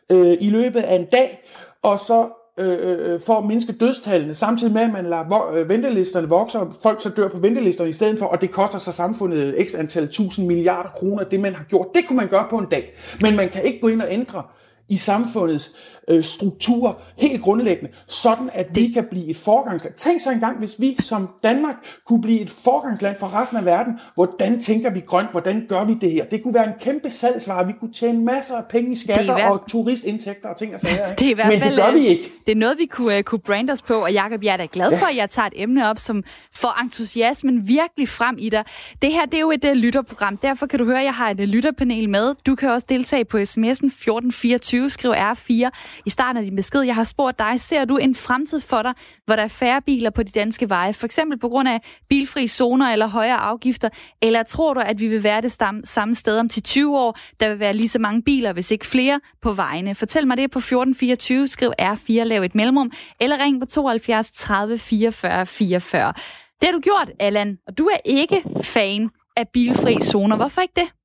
øh, i løbet af en dag, og så øh, øh for at mindske dødstallene, samtidig med, at man lader øh, ventelisterne vokse, og folk så dør på ventelisterne i stedet for, og det koster så samfundet x antal tusind milliarder kroner, det man har gjort. Det kunne man gøre på en dag. Men man kan ikke gå ind og ændre i samfundets øh, struktur helt grundlæggende, sådan at det... vi kan blive et forgangsland. Tænk så engang, hvis vi som Danmark kunne blive et forgangsland for resten af verden. Hvordan tænker vi grønt? Hvordan gør vi det her? Det kunne være en kæmpe salgsvare. Vi kunne tjene masser af penge i skatter hver... og turistindtægter og ting og sager. Ikke? Det er i hvert Men fald, det gør vi øh, ikke. Det er noget, vi kunne, uh, kunne brande os på, og Jacob, jeg er da glad for, ja. at jeg tager et emne op, som får entusiasmen virkelig frem i dig. Det her, det er jo et uh, lytterprogram. Derfor kan du høre, at jeg har et uh, lytterpanel med. Du kan også deltage på sms'en 1424, skriv R4 i starten af din besked. Jeg har spurgt dig, ser du en fremtid for dig, hvor der er færre biler på de danske veje? For eksempel på grund af bilfri zoner eller højere afgifter? Eller tror du, at vi vil være det samme sted om til 20 år? Der vil være lige så mange biler, hvis ikke flere, på vejene. Fortæl mig det på 1424, skriv R4, lav et mellemrum, eller ring på 72 30 44 44. Det har du gjort, Allan, og du er ikke fan af bilfri zoner. Hvorfor ikke det?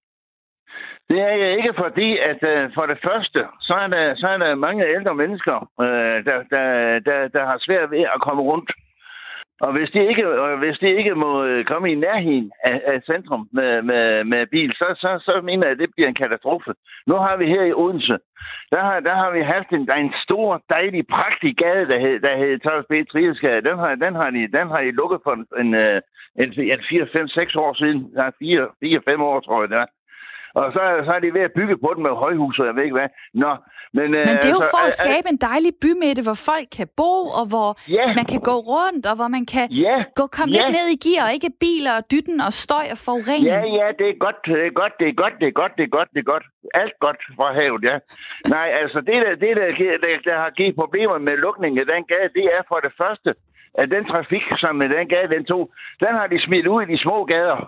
Det er jeg ikke, fordi at øh, for det første, så er der, så er der mange ældre mennesker, øh, der, der, der, der har svært ved at komme rundt. Og hvis de ikke, og hvis de ikke må øh, komme i nærheden af, af centrum med, med, med bil, så, så, så mener jeg, at det bliver en katastrofe. Nu har vi her i Odense, der har, der har vi haft en, der en stor, dejlig, praktisk gade, der hed, der hed Thomas B. Triesgade. Den har, den, har de, den har de lukket for en, øh, en, en, en 4-5-6 år siden. Ja, 4-5 år, tror jeg, det er. Og så, så er de ved at bygge på den med højhus, og jeg ved ikke hvad. Nå, men, men det er jo altså, for at skabe en dejlig bymidte, hvor folk kan bo, og hvor ja. man kan gå rundt, og hvor man kan ja. gå komme ja. lidt ned i gear, og ikke biler og dytten og støj og forurening. Ja, ja, det er godt, det er godt, det er godt, det er godt, det er godt, det er godt. Alt godt fra havet, ja. Nej, altså det, der, det der, der, der har givet problemer med lukningen af den gade, det er for det første, at den trafik, som den gade den tog, den har de smidt ud i de små gader.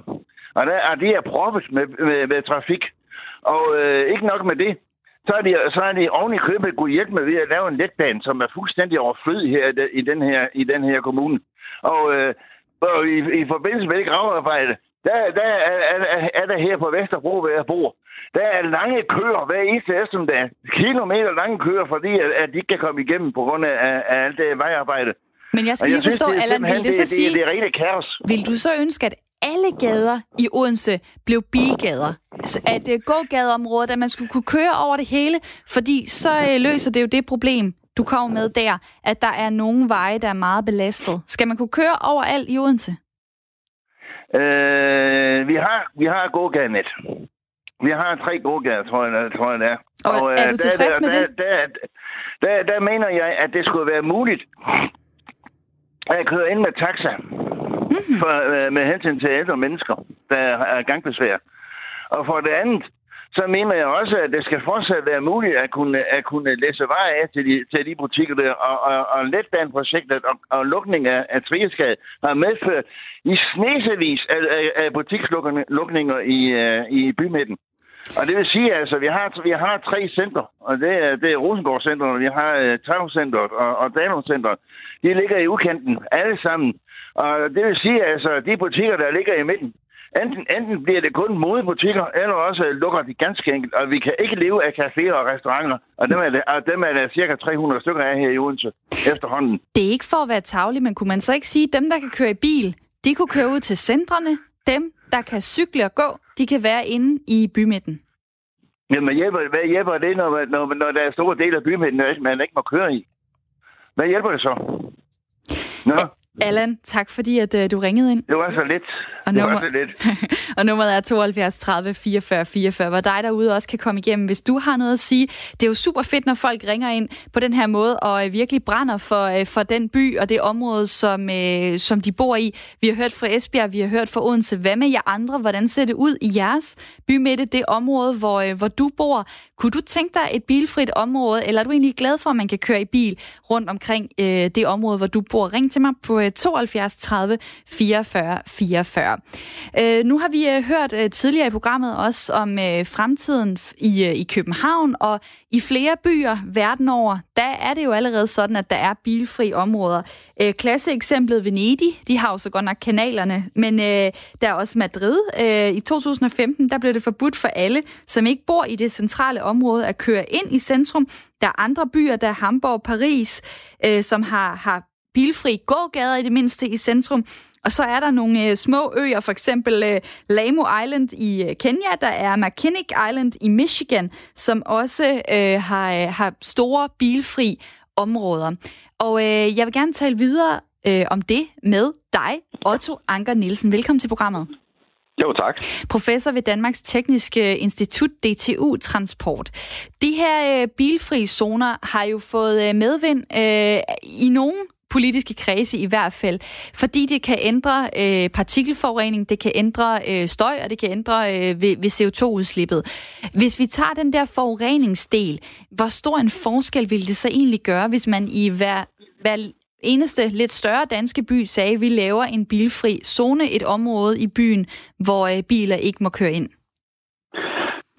Og, der, og det er proppet med, med, med trafik. Og øh, ikke nok med det, så er de, så er de oven i købet kunne hjælpe med ved at lave en letbane, som er fuldstændig overflødig her i den her, i den her kommune. Og, øh, og i, i forbindelse med det gravearbejde, der, der er, er, er der her på Vesterbro, hvor jeg bor, der er lange køer hver eneste eftermiddag. Kilometer lange køer, fordi at, at de ikke kan komme igennem på grund af, af alt det vejarbejde. Men jeg skal lige forstå, synes, Allan, vil det så det, sige... Det, det er rent kaos. Vil du så ønske, at alle gader i Odense blev bilgader. At uh, gågadeområdet, at man skulle kunne køre over det hele, fordi så uh, løser det jo det problem, du kommer med der, at der er nogle veje, der er meget belastet. Skal man kunne køre over alt i Odense? Øh, vi har, vi har gågadenet. Vi har tre gågader, tror jeg, tror jeg det er. Og, og er du øh, tilfreds der, med der, det? Der, der, der, der mener jeg, at det skulle være muligt at køre ind med taxa mm-hmm. for, øh, med hensyn til ældre mennesker, der er gangbesvær. Og for det andet, så mener jeg også, at det skal fortsat være muligt at kunne, at kunne læse vej af til de, til de butikker der. Og, og, og letbaneprojektet og, og lukning af, af Trieskade har medført i snesevis af, af, af butikslukninger i, uh, i bymidten. Og det vil sige, altså, vi har, vi har tre center, og det er, det er Rosengård Center, vi har uh, øh, og, og Danum Center. De ligger i udkanten, alle sammen. Og det vil sige, altså, de butikker, der ligger i midten, enten, enten bliver det kun modebutikker, eller også lukker de ganske enkelt. Og vi kan ikke leve af caféer og restauranter, og dem er, det, og dem er der cirka 300 stykker af her i Odense efterhånden. Det er ikke for at være tavlig, men kunne man så ikke sige, at dem, der kan køre i bil, de kunne køre ud til centrene, dem, der kan cykle og gå, de kan være inde i bymidten. Jamen, hjælper, hvad hjælper det, når, når, når der er store dele af bymidten, man ikke må køre i? Hvad hjælper det så? Nå? Allan, tak fordi at, øh, du ringede ind. Det var så lidt. Og, det nummer... og nummeret er 72 30 44 44, hvor dig derude også kan komme igennem, hvis du har noget at sige. Det er jo super fedt, når folk ringer ind på den her måde og uh, virkelig brænder for, uh, for den by og det område, som, uh, som de bor i. Vi har hørt fra Esbjerg, vi har hørt fra Odense. Hvad med jer andre? Hvordan ser det ud i jeres bymidte, det område, hvor, hvor du bor? Kunne du tænke dig et bilfrit område, eller er du egentlig glad for, at man kan køre i bil rundt omkring uh, det område, hvor du bor? Ring til mig på 72 30 44 44. Øh, nu har vi øh, hørt øh, tidligere i programmet også om øh, fremtiden i, øh, i København, og i flere byer verden over, der er det jo allerede sådan, at der er bilfri områder. Øh, klasseeksemplet Venedig, de har jo så godt nok kanalerne, men øh, der er også Madrid. Øh, I 2015, der blev det forbudt for alle, som ikke bor i det centrale område, at køre ind i centrum. Der er andre byer, der er Hamburg, Paris, øh, som har, har bilfri gågader i det mindste i centrum. Og så er der nogle øh, små øer, for eksempel øh, Lamo Island i øh, Kenya, der er McKinnick Island i Michigan, som også øh, har, øh, har store bilfri områder. Og øh, jeg vil gerne tale videre øh, om det med dig, Otto Anker Nielsen. Velkommen til programmet. Jo, tak. Professor ved Danmarks Tekniske Institut, DTU Transport. De her øh, bilfri zoner har jo fået øh, medvind øh, i nogle politiske kredse i hvert fald, fordi det kan ændre øh, partikelforurening, det kan ændre øh, støj, og det kan ændre øh, ved, ved CO2-udslippet. Hvis vi tager den der forureningsdel, hvor stor en forskel ville det så egentlig gøre, hvis man i hver, hver eneste lidt større danske by sagde, at vi laver en bilfri zone, et område i byen, hvor øh, biler ikke må køre ind?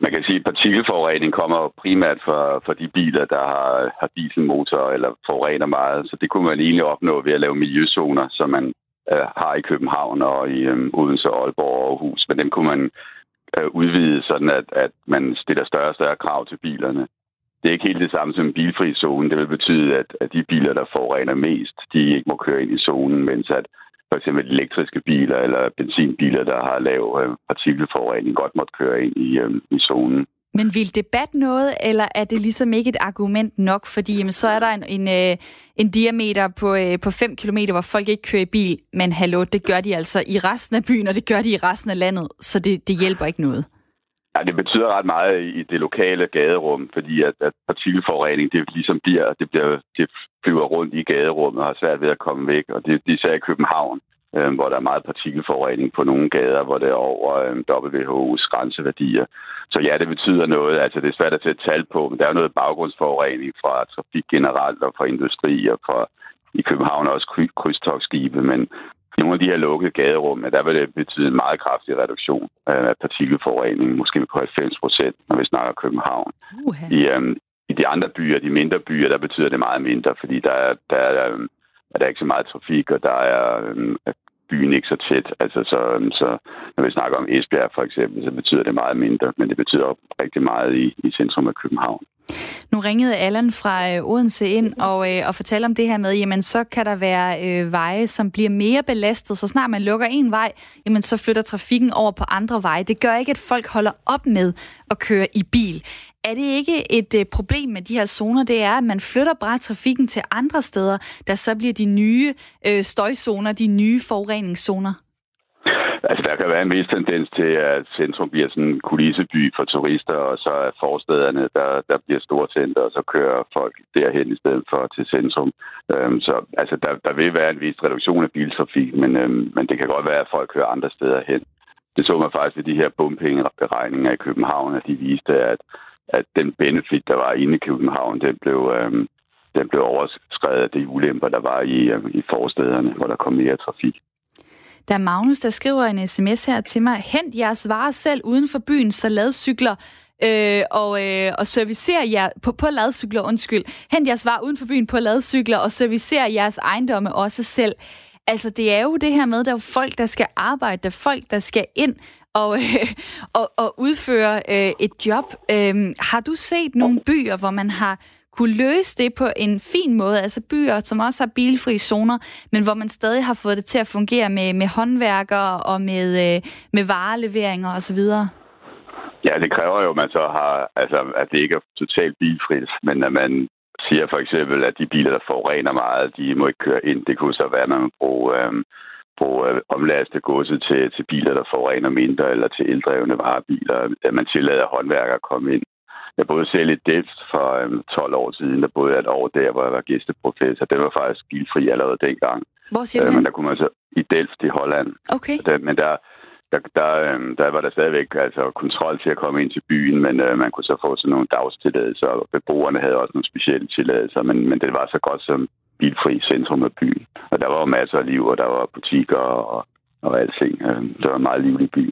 Man kan sige, at partikelforurening kommer primært fra, fra de biler, der har, har dieselmotor eller forurener meget. Så det kunne man egentlig opnå ved at lave miljøzoner, som man øh, har i København og i øh, Odense, Aalborg og Aarhus. Men dem kunne man øh, udvide sådan, at, at man stiller større og større krav til bilerne. Det er ikke helt det samme som en bilfri zone. Det vil betyde, at, at de biler, der forurener mest, de ikke må køre ind i zonen, mens at for eksempel elektriske biler eller benzinbiler, der har lav øh, partikelforurening, godt måtte køre ind i, øh, i zonen. Men vil debat noget, eller er det ligesom ikke et argument nok? Fordi jamen, så er der en, en, øh, en diameter på, øh, på 5 km, hvor folk ikke kører i bil. Men hallo, det gør de altså i resten af byen, og det gør de i resten af landet. Så det, det hjælper ikke noget. Ja, det betyder ret meget i det lokale gaderum, fordi at, at partikelforurening, det ligesom bliver, det, bliver, det flyver rundt i gaderummet og har svært ved at komme væk. Og det, det er især i København, øh, hvor der er meget partikelforurening på nogle gader, hvor det er over øh, WHO's grænseværdier. Så ja, det betyder noget. Altså, det er svært at sætte tal på, men der er noget baggrundsforurening fra trafik generelt og fra industri og fra i København også krydstogsskibe, men nogle af de her lukkede gaderum, der vil det betyde en meget kraftig reduktion af partikelforurening, måske på 90 procent, når vi snakker København. Uh-huh. I, um, I de andre byer, de mindre byer, der betyder det meget mindre, fordi der er, der er, um, er der ikke så meget trafik, og der er um, byen ikke så tæt. Altså, så, um, så når vi snakker om Esbjerg for eksempel, så betyder det meget mindre, men det betyder rigtig meget i, i centrum af København. Nu ringede Allan fra øh, Odense ind og, øh, og fortalte om det her med, jamen så kan der være øh, veje, som bliver mere belastet. Så snart man lukker en vej, jamen så flytter trafikken over på andre veje. Det gør ikke, at folk holder op med at køre i bil. Er det ikke et øh, problem med de her zoner? Det er, at man flytter bare trafikken til andre steder, der så bliver de nye øh, støjzoner, de nye forureningszoner. Altså, der kan være en vis tendens til, at centrum bliver sådan en kulisseby for turister, og så er forstederne, der, der bliver store center, og så kører folk derhen i stedet for til centrum. Øhm, så altså, der, der vil være en vis reduktion af biltrafik, men, øhm, men det kan godt være, at folk kører andre steder hen. Det så man faktisk i de her bompengeberegninger i København, at de viste, at, at den benefit, der var inde i København, den blev, øhm, den blev overskrevet af de ulemper, der var i, øhm, i forstederne, hvor der kom mere trafik. Der er Magnus, der skriver en sms her til mig. Hent jeres varer selv uden for byen, så ladcykler øh, og, øh, og servicer jer på, på ladcykler, undskyld. Hent jeres varer uden for byen på ladcykler og servicer jeres ejendomme også selv. Altså, det er jo det her med, der er folk, der skal arbejde, der er folk, der skal ind og, øh, og, og udføre øh, et job. Øh, har du set nogle byer, hvor man har kunne løse det på en fin måde, altså byer, som også har bilfri zoner, men hvor man stadig har fået det til at fungere med, med håndværkere og med, øh, med vareleveringer osv.? Ja, det kræver jo, at man så har, altså, at det ikke er totalt bilfrit, men at man siger for eksempel, at de biler, der forurener meget, de må ikke køre ind. Det kunne så være, at man må bruge, øh, bruge øh, omlaste godset til, til biler, der forurener mindre, eller til eldrevne varebiler, at man tillader håndværkere at komme ind. Jeg boede selv i Delft for um, 12 år siden. Der boede jeg et år der, hvor jeg var gæsteprofessor. Det var faktisk bilfri allerede dengang. Hvor siger øh, Men der kunne man så i Delft i Holland. Okay. Der, men der, der, der, øhm, der var der stadigvæk altså, kontrol til at komme ind til byen, men øh, man kunne så få sådan nogle dagstilladelser, og beboerne havde også nogle specielle tilladelser, men, men det var så godt som bilfri centrum af byen. Og der var jo masser af liv, og der var butikker og, og alting. Øh, det var en meget livlig by.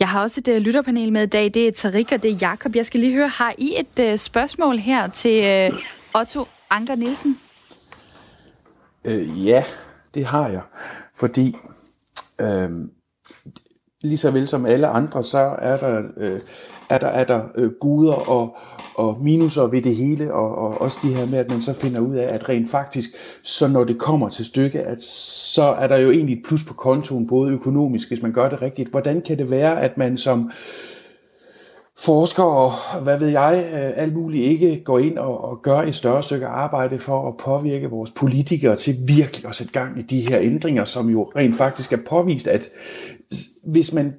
Jeg har også et uh, lytterpanel med i dag. Det er Tarik og det er Jakob. Jeg skal lige høre, har I et uh, spørgsmål her til uh, Otto Anker Nielsen? Øh, ja, det har jeg. Fordi øh, lige så vel som alle andre, så er der, øh, er der, er der øh, guder og, og minuser ved det hele, og, og også det her med, at man så finder ud af, at rent faktisk, så når det kommer til stykke, at så er der jo egentlig et plus på kontoen, både økonomisk, hvis man gør det rigtigt. Hvordan kan det være, at man som forsker og hvad ved jeg, øh, alt muligt ikke går ind og, og gør et større stykke arbejde for at påvirke vores politikere til virkelig at sætte gang i de her ændringer, som jo rent faktisk er påvist, at hvis man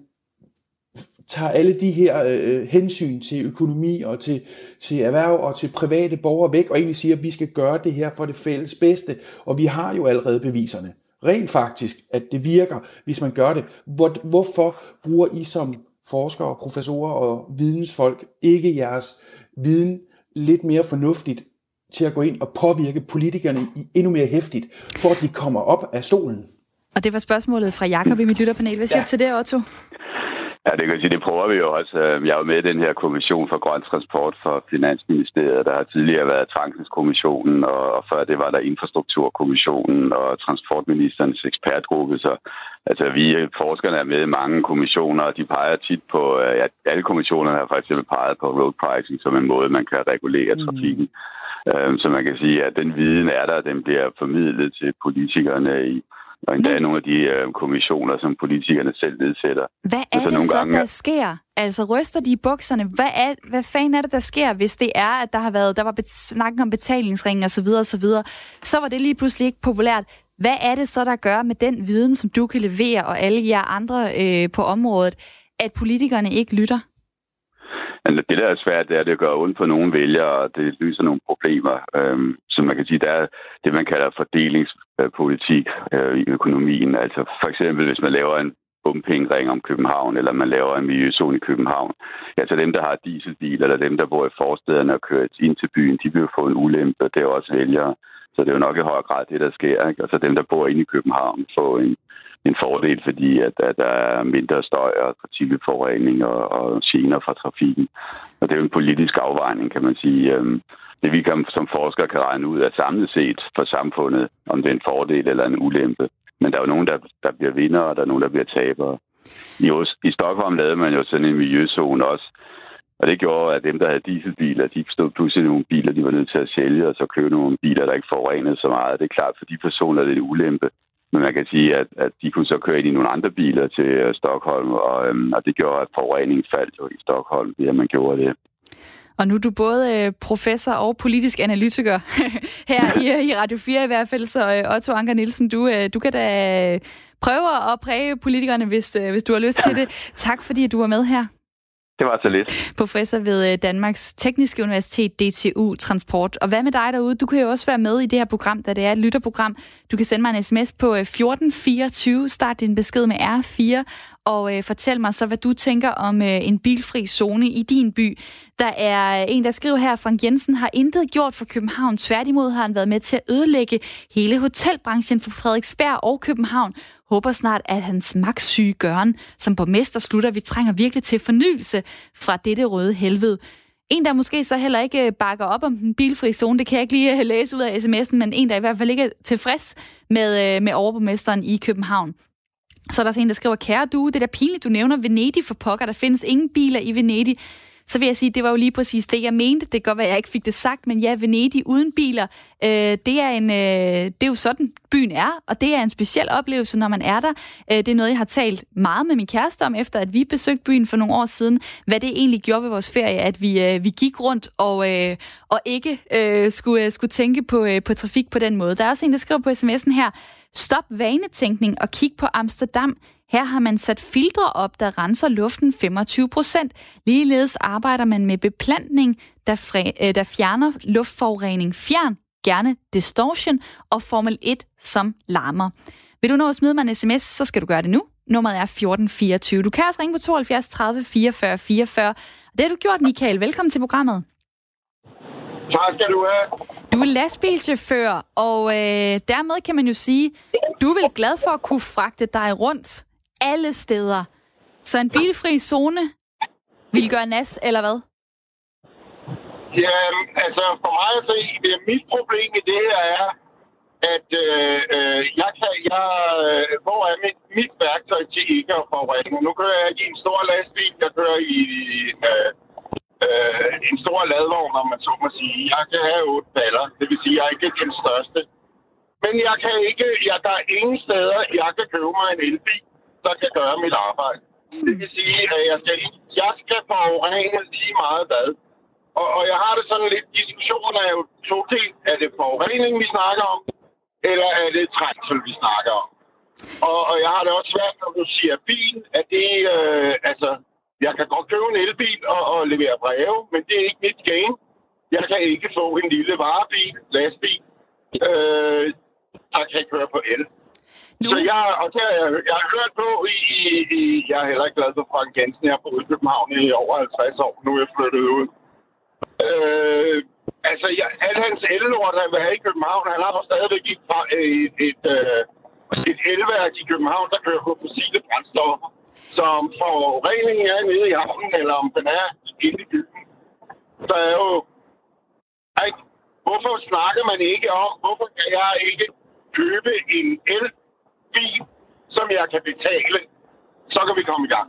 tager alle de her øh, hensyn til økonomi og til, til erhverv og til private borgere væk, og egentlig siger, at vi skal gøre det her for det fælles bedste, og vi har jo allerede beviserne. Rent faktisk, at det virker, hvis man gør det. Hvor, hvorfor bruger I som forskere, professorer og vidensfolk ikke jeres viden lidt mere fornuftigt til at gå ind og påvirke politikerne endnu mere hæftigt, for at de kommer op af stolen? Og det var spørgsmålet fra Jakob i mit lytterpanel. Hvad siger ja. du til det, Otto? Ja, det kan sige, det prøver vi jo også. Jeg er jo med i den her kommission for grøn transport for Finansministeriet. Der har tidligere været Trængselskommissionen, og før det var der Infrastrukturkommissionen og Transportministerens ekspertgruppe. Så altså, vi forskerne er med i mange kommissioner, og de peger tit på, ja, alle kommissionerne har for eksempel peget på road pricing som en måde, man kan regulere mm. trafikken. Mm. Så man kan sige, at den viden er der, den bliver formidlet til politikerne i og endda Men... nogle af de øh, kommissioner, som politikerne selv nedsætter. Hvad er det så, gange... der sker? Altså ryster de i bukserne? Hvad, er, hvad fanden er det, der sker, hvis det er, at der har været, der var snakken om betalingsring og så videre, og så videre, så var det lige pludselig ikke populært. Hvad er det så, der gør med den viden, som du kan levere, og alle jer andre øh, på området, at politikerne ikke lytter? Men det, der er svært, det er, at det gør ondt på nogle vælgere, og det lyser nogle problemer. Øhm, så man kan sige, der er det, man kalder fordelingspolitik øh, i økonomien. Altså for eksempel, hvis man laver en bumpengring om København, eller man laver en miljøzone i København. Altså dem, der har dieselbiler, eller dem, der bor i forstederne og kører ind til byen, de vil få en ulempe, det er også vælgere. Så det er jo nok i høj grad det, der sker. Ikke? Altså dem, der bor inde i København, får en, en fordel, fordi at, at der er mindre støj og partikelforurening og, og gener fra trafikken. Og det er jo en politisk afvejning, kan man sige. Øhm, det vi kan, som forskere kan regne ud er samlet set for samfundet, om det er en fordel eller en ulempe. Men der er jo nogen, der, der bliver vinder, og der er nogen, der bliver tabere. I, I Stockholm lavede man jo sådan en miljøzone også, og det gjorde, at dem, der havde dieselbiler, de stod pludselig nogle biler, de var nødt til at sælge, og så købe nogle biler, der ikke forurenede så meget. Det er klart, for de personer er det en ulempe. Men man kan sige, at, at de kunne så køre ind i nogle andre biler til uh, Stockholm, og, um, og det gjorde, at forureningen faldt jo i Stockholm, ved at man gjorde det. Og nu er du både øh, professor og politisk analytiker her i, i Radio 4 i hvert fald, så øh, Otto Anker Nielsen, du, øh, du kan da prøve at præge politikerne, hvis, hvis du har lyst til det. Tak fordi du var med her. Det var så lidt. Professor ved øh, Danmarks Tekniske Universitet, DTU Transport. Og hvad med dig derude? Du kan jo også være med i det her program, da det er et lytterprogram. Du kan sende mig en sms på øh, 1424, start din besked med R4, og øh, fortæl mig så, hvad du tænker om øh, en bilfri zone i din by. Der er øh, en, der skriver her, Frank Jensen har intet gjort for København. Tværtimod har han været med til at ødelægge hele hotelbranchen for Frederiksberg og København. Håber snart, at hans magtsyge gøren som borgmester slutter. Vi trænger virkelig til fornyelse fra dette røde helvede. En, der måske så heller ikke øh, bakker op om den bilfri zone, det kan jeg ikke lige øh, læse ud af sms'en, men en, der i hvert fald ikke er tilfreds med, øh, med overborgmesteren i København. Så er der en, der skriver, kære du, det er da pinligt, du nævner Venedig for pokker. Der findes ingen biler i Venedig. Så vil jeg sige, det var jo lige præcis det, jeg mente. Det kan godt være, at jeg ikke fik det sagt, men ja, Venedig uden biler, øh, det, er en, øh, det er jo sådan, byen er, og det er en speciel oplevelse, når man er der. Øh, det er noget, jeg har talt meget med min kæreste om, efter at vi besøgte byen for nogle år siden, hvad det egentlig gjorde ved vores ferie, at vi, øh, vi gik rundt og, øh, og ikke øh, skulle, øh, skulle tænke på, øh, på trafik på den måde. Der er også en, der skriver på sms'en her, Stop vanetænkning og kig på Amsterdam. Her har man sat filtre op, der renser luften 25 procent. Ligeledes arbejder man med beplantning, der, fre, øh, der fjerner luftforurening. Fjern gerne distortion og Formel 1, som larmer. Vil du nå at smide mig en sms, så skal du gøre det nu. Nummeret er 1424. Du kan også ringe på 72 30 44 44. Det har du gjort, Michael. Velkommen til programmet. Tak skal du have. Du er lastbilchauffør, og øh, dermed kan man jo sige, du er vel glad for at kunne fragte dig rundt alle steder. Så en bilfri zone vil gøre nas, eller hvad? Ja, altså for mig at se, det er mit problem i det her er, at øh, øh, jeg kan, jeg, øh, hvor er mit, mit værktøj til ikke at forurene? Nu kører jeg i en stor lastbil, jeg kører i øh, øh, en stor ladvogn, om man så må sige. Jeg kan have otte baller, det vil sige, jeg er ikke den største. Men jeg kan ikke, jeg, der er ingen steder, jeg kan købe mig en elbil, der kan gøre mit arbejde. Det vil sige, at jeg skal, jeg skal forurene lige meget hvad. Og, og jeg har det sådan lidt, diskussionen er jo to ting. Er det forurening, vi snakker om, eller er det trængsel, vi snakker om? Og, og jeg har det også svært, når du siger bil, at det, øh, altså, jeg kan godt købe en elbil og, og levere breve, men det er ikke mit game. Jeg kan ikke få en lille varebil, lastbil, øh, der kan køre på el. Nu. Så jeg, og det har jeg, jeg har hørt på i, i, i, jeg er heller ikke glad for Frank Jensen. Jeg har boet i København i over 50 år. Nu er jeg flyttet ud. Øh, altså, jeg, al hans ellort, han vil have i København, han har stadigvæk et, et, et, øh, et elværk i København, der kører på fossile brændstoffer som forureningen er nede i havnen, eller om den er inde i byen. Så er jo... Ikke? Hvorfor snakker man ikke om, hvorfor kan jeg ikke købe en el elbil, som jeg kan betale? Så kan vi komme i gang.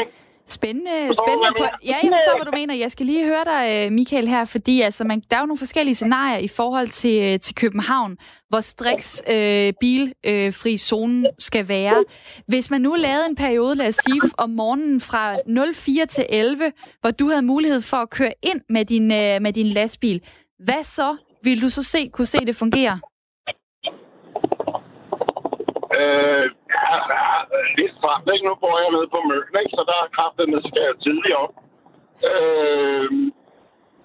Ikke? Spændende, spændende. På, ja, jeg forstår, hvad du mener. Jeg skal lige høre dig, øh, Michael, her, fordi altså, man, der er jo nogle forskellige scenarier i forhold til, øh, til København, hvor striks øh, bilfri øh, zone skal være. Hvis man nu lavede en periode, lad os sige, om morgenen fra 04 til 11, hvor du havde mulighed for at køre ind med din, øh, med din lastbil, hvad så? Vil du så se, kunne se det fungere? Øh, ja, ja, lidt stramt, ikke? Nu bor jeg nede på Møn, ikke? Så der er kraftet med skal jeg tidligt op. Øh,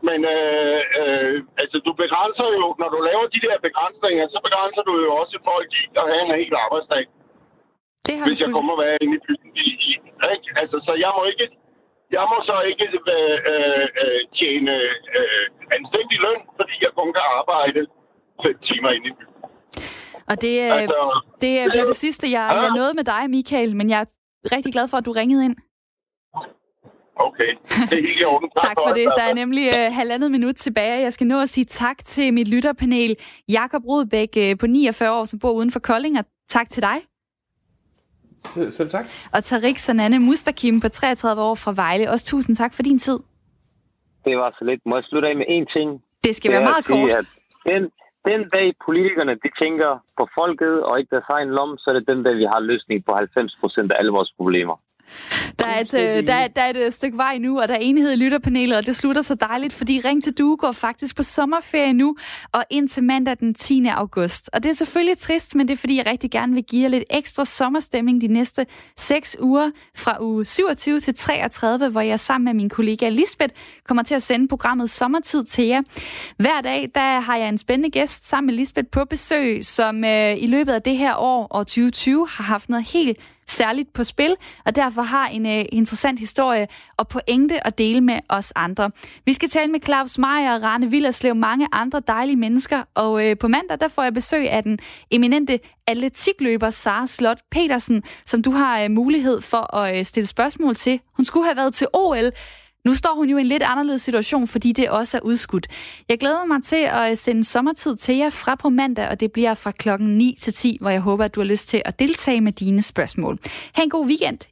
men øh, øh, altså, du begrænser jo, når du laver de der begrænsninger, så begrænser du jo også folk i at have en hel arbejdsdag. Det har hvis jeg kommer være inde i byen. I, i, ikke? Altså, så jeg må ikke jeg må så ikke øh, øh, øh, tjene øh, anstændig løn, fordi jeg kun kan arbejde fem timer inde i byen. Og det, øh, altså, det blev det sidste, jeg, jeg nåede med dig, Michael, men jeg er rigtig glad for, at du ringede ind. Okay, det er helt orden. tak for det. Der er nemlig uh, halvandet minut tilbage. Jeg skal nå at sige tak til mit lytterpanel. Jakob Rudbæk uh, på 49 år, som bor uden for Kolding, og tak til dig. Selv, selv tak. Og Tarik Sanane Mustakim på 33 år fra Vejle. Også tusind tak for din tid. Det var så lidt. Må jeg slutte af med én ting? Det skal det være meget kort. At den, den dag politikerne de tænker på folket og ikke deres egen lom, så er det den dag, vi har løsning på 90 procent af alle vores problemer. Der er, et, øh, der, er, der er et øh, stykke vej nu, og der er enighed i lytterpanelet, og det slutter så dejligt, fordi Ring til Due går faktisk på sommerferie nu, og indtil mandag den 10. august. Og det er selvfølgelig trist, men det er fordi, jeg rigtig gerne vil give jer lidt ekstra sommerstemning de næste 6 uger, fra uge 27 til 33, hvor jeg sammen med min kollega Lisbeth kommer til at sende programmet Sommertid til jer. Hver dag, der har jeg en spændende gæst sammen med Lisbeth på besøg, som øh, i løbet af det her år, år 2020, har haft noget helt særligt på spil, og derfor har en uh, interessant historie og pointe at dele med os andre. Vi skal tale med Claus Meier Rane Villerslev, mange andre dejlige mennesker, og uh, på mandag der får jeg besøg af den eminente atletikløber Sara Slot Petersen, som du har uh, mulighed for at uh, stille spørgsmål til. Hun skulle have været til OL, nu står hun jo i en lidt anderledes situation, fordi det også er udskudt. Jeg glæder mig til at øh, sende sommertid til jer fra på mandag, og det bliver fra klokken 9 til 10, hvor jeg håber, at du har lyst til at deltage med dine spørgsmål. Ha' en god weekend.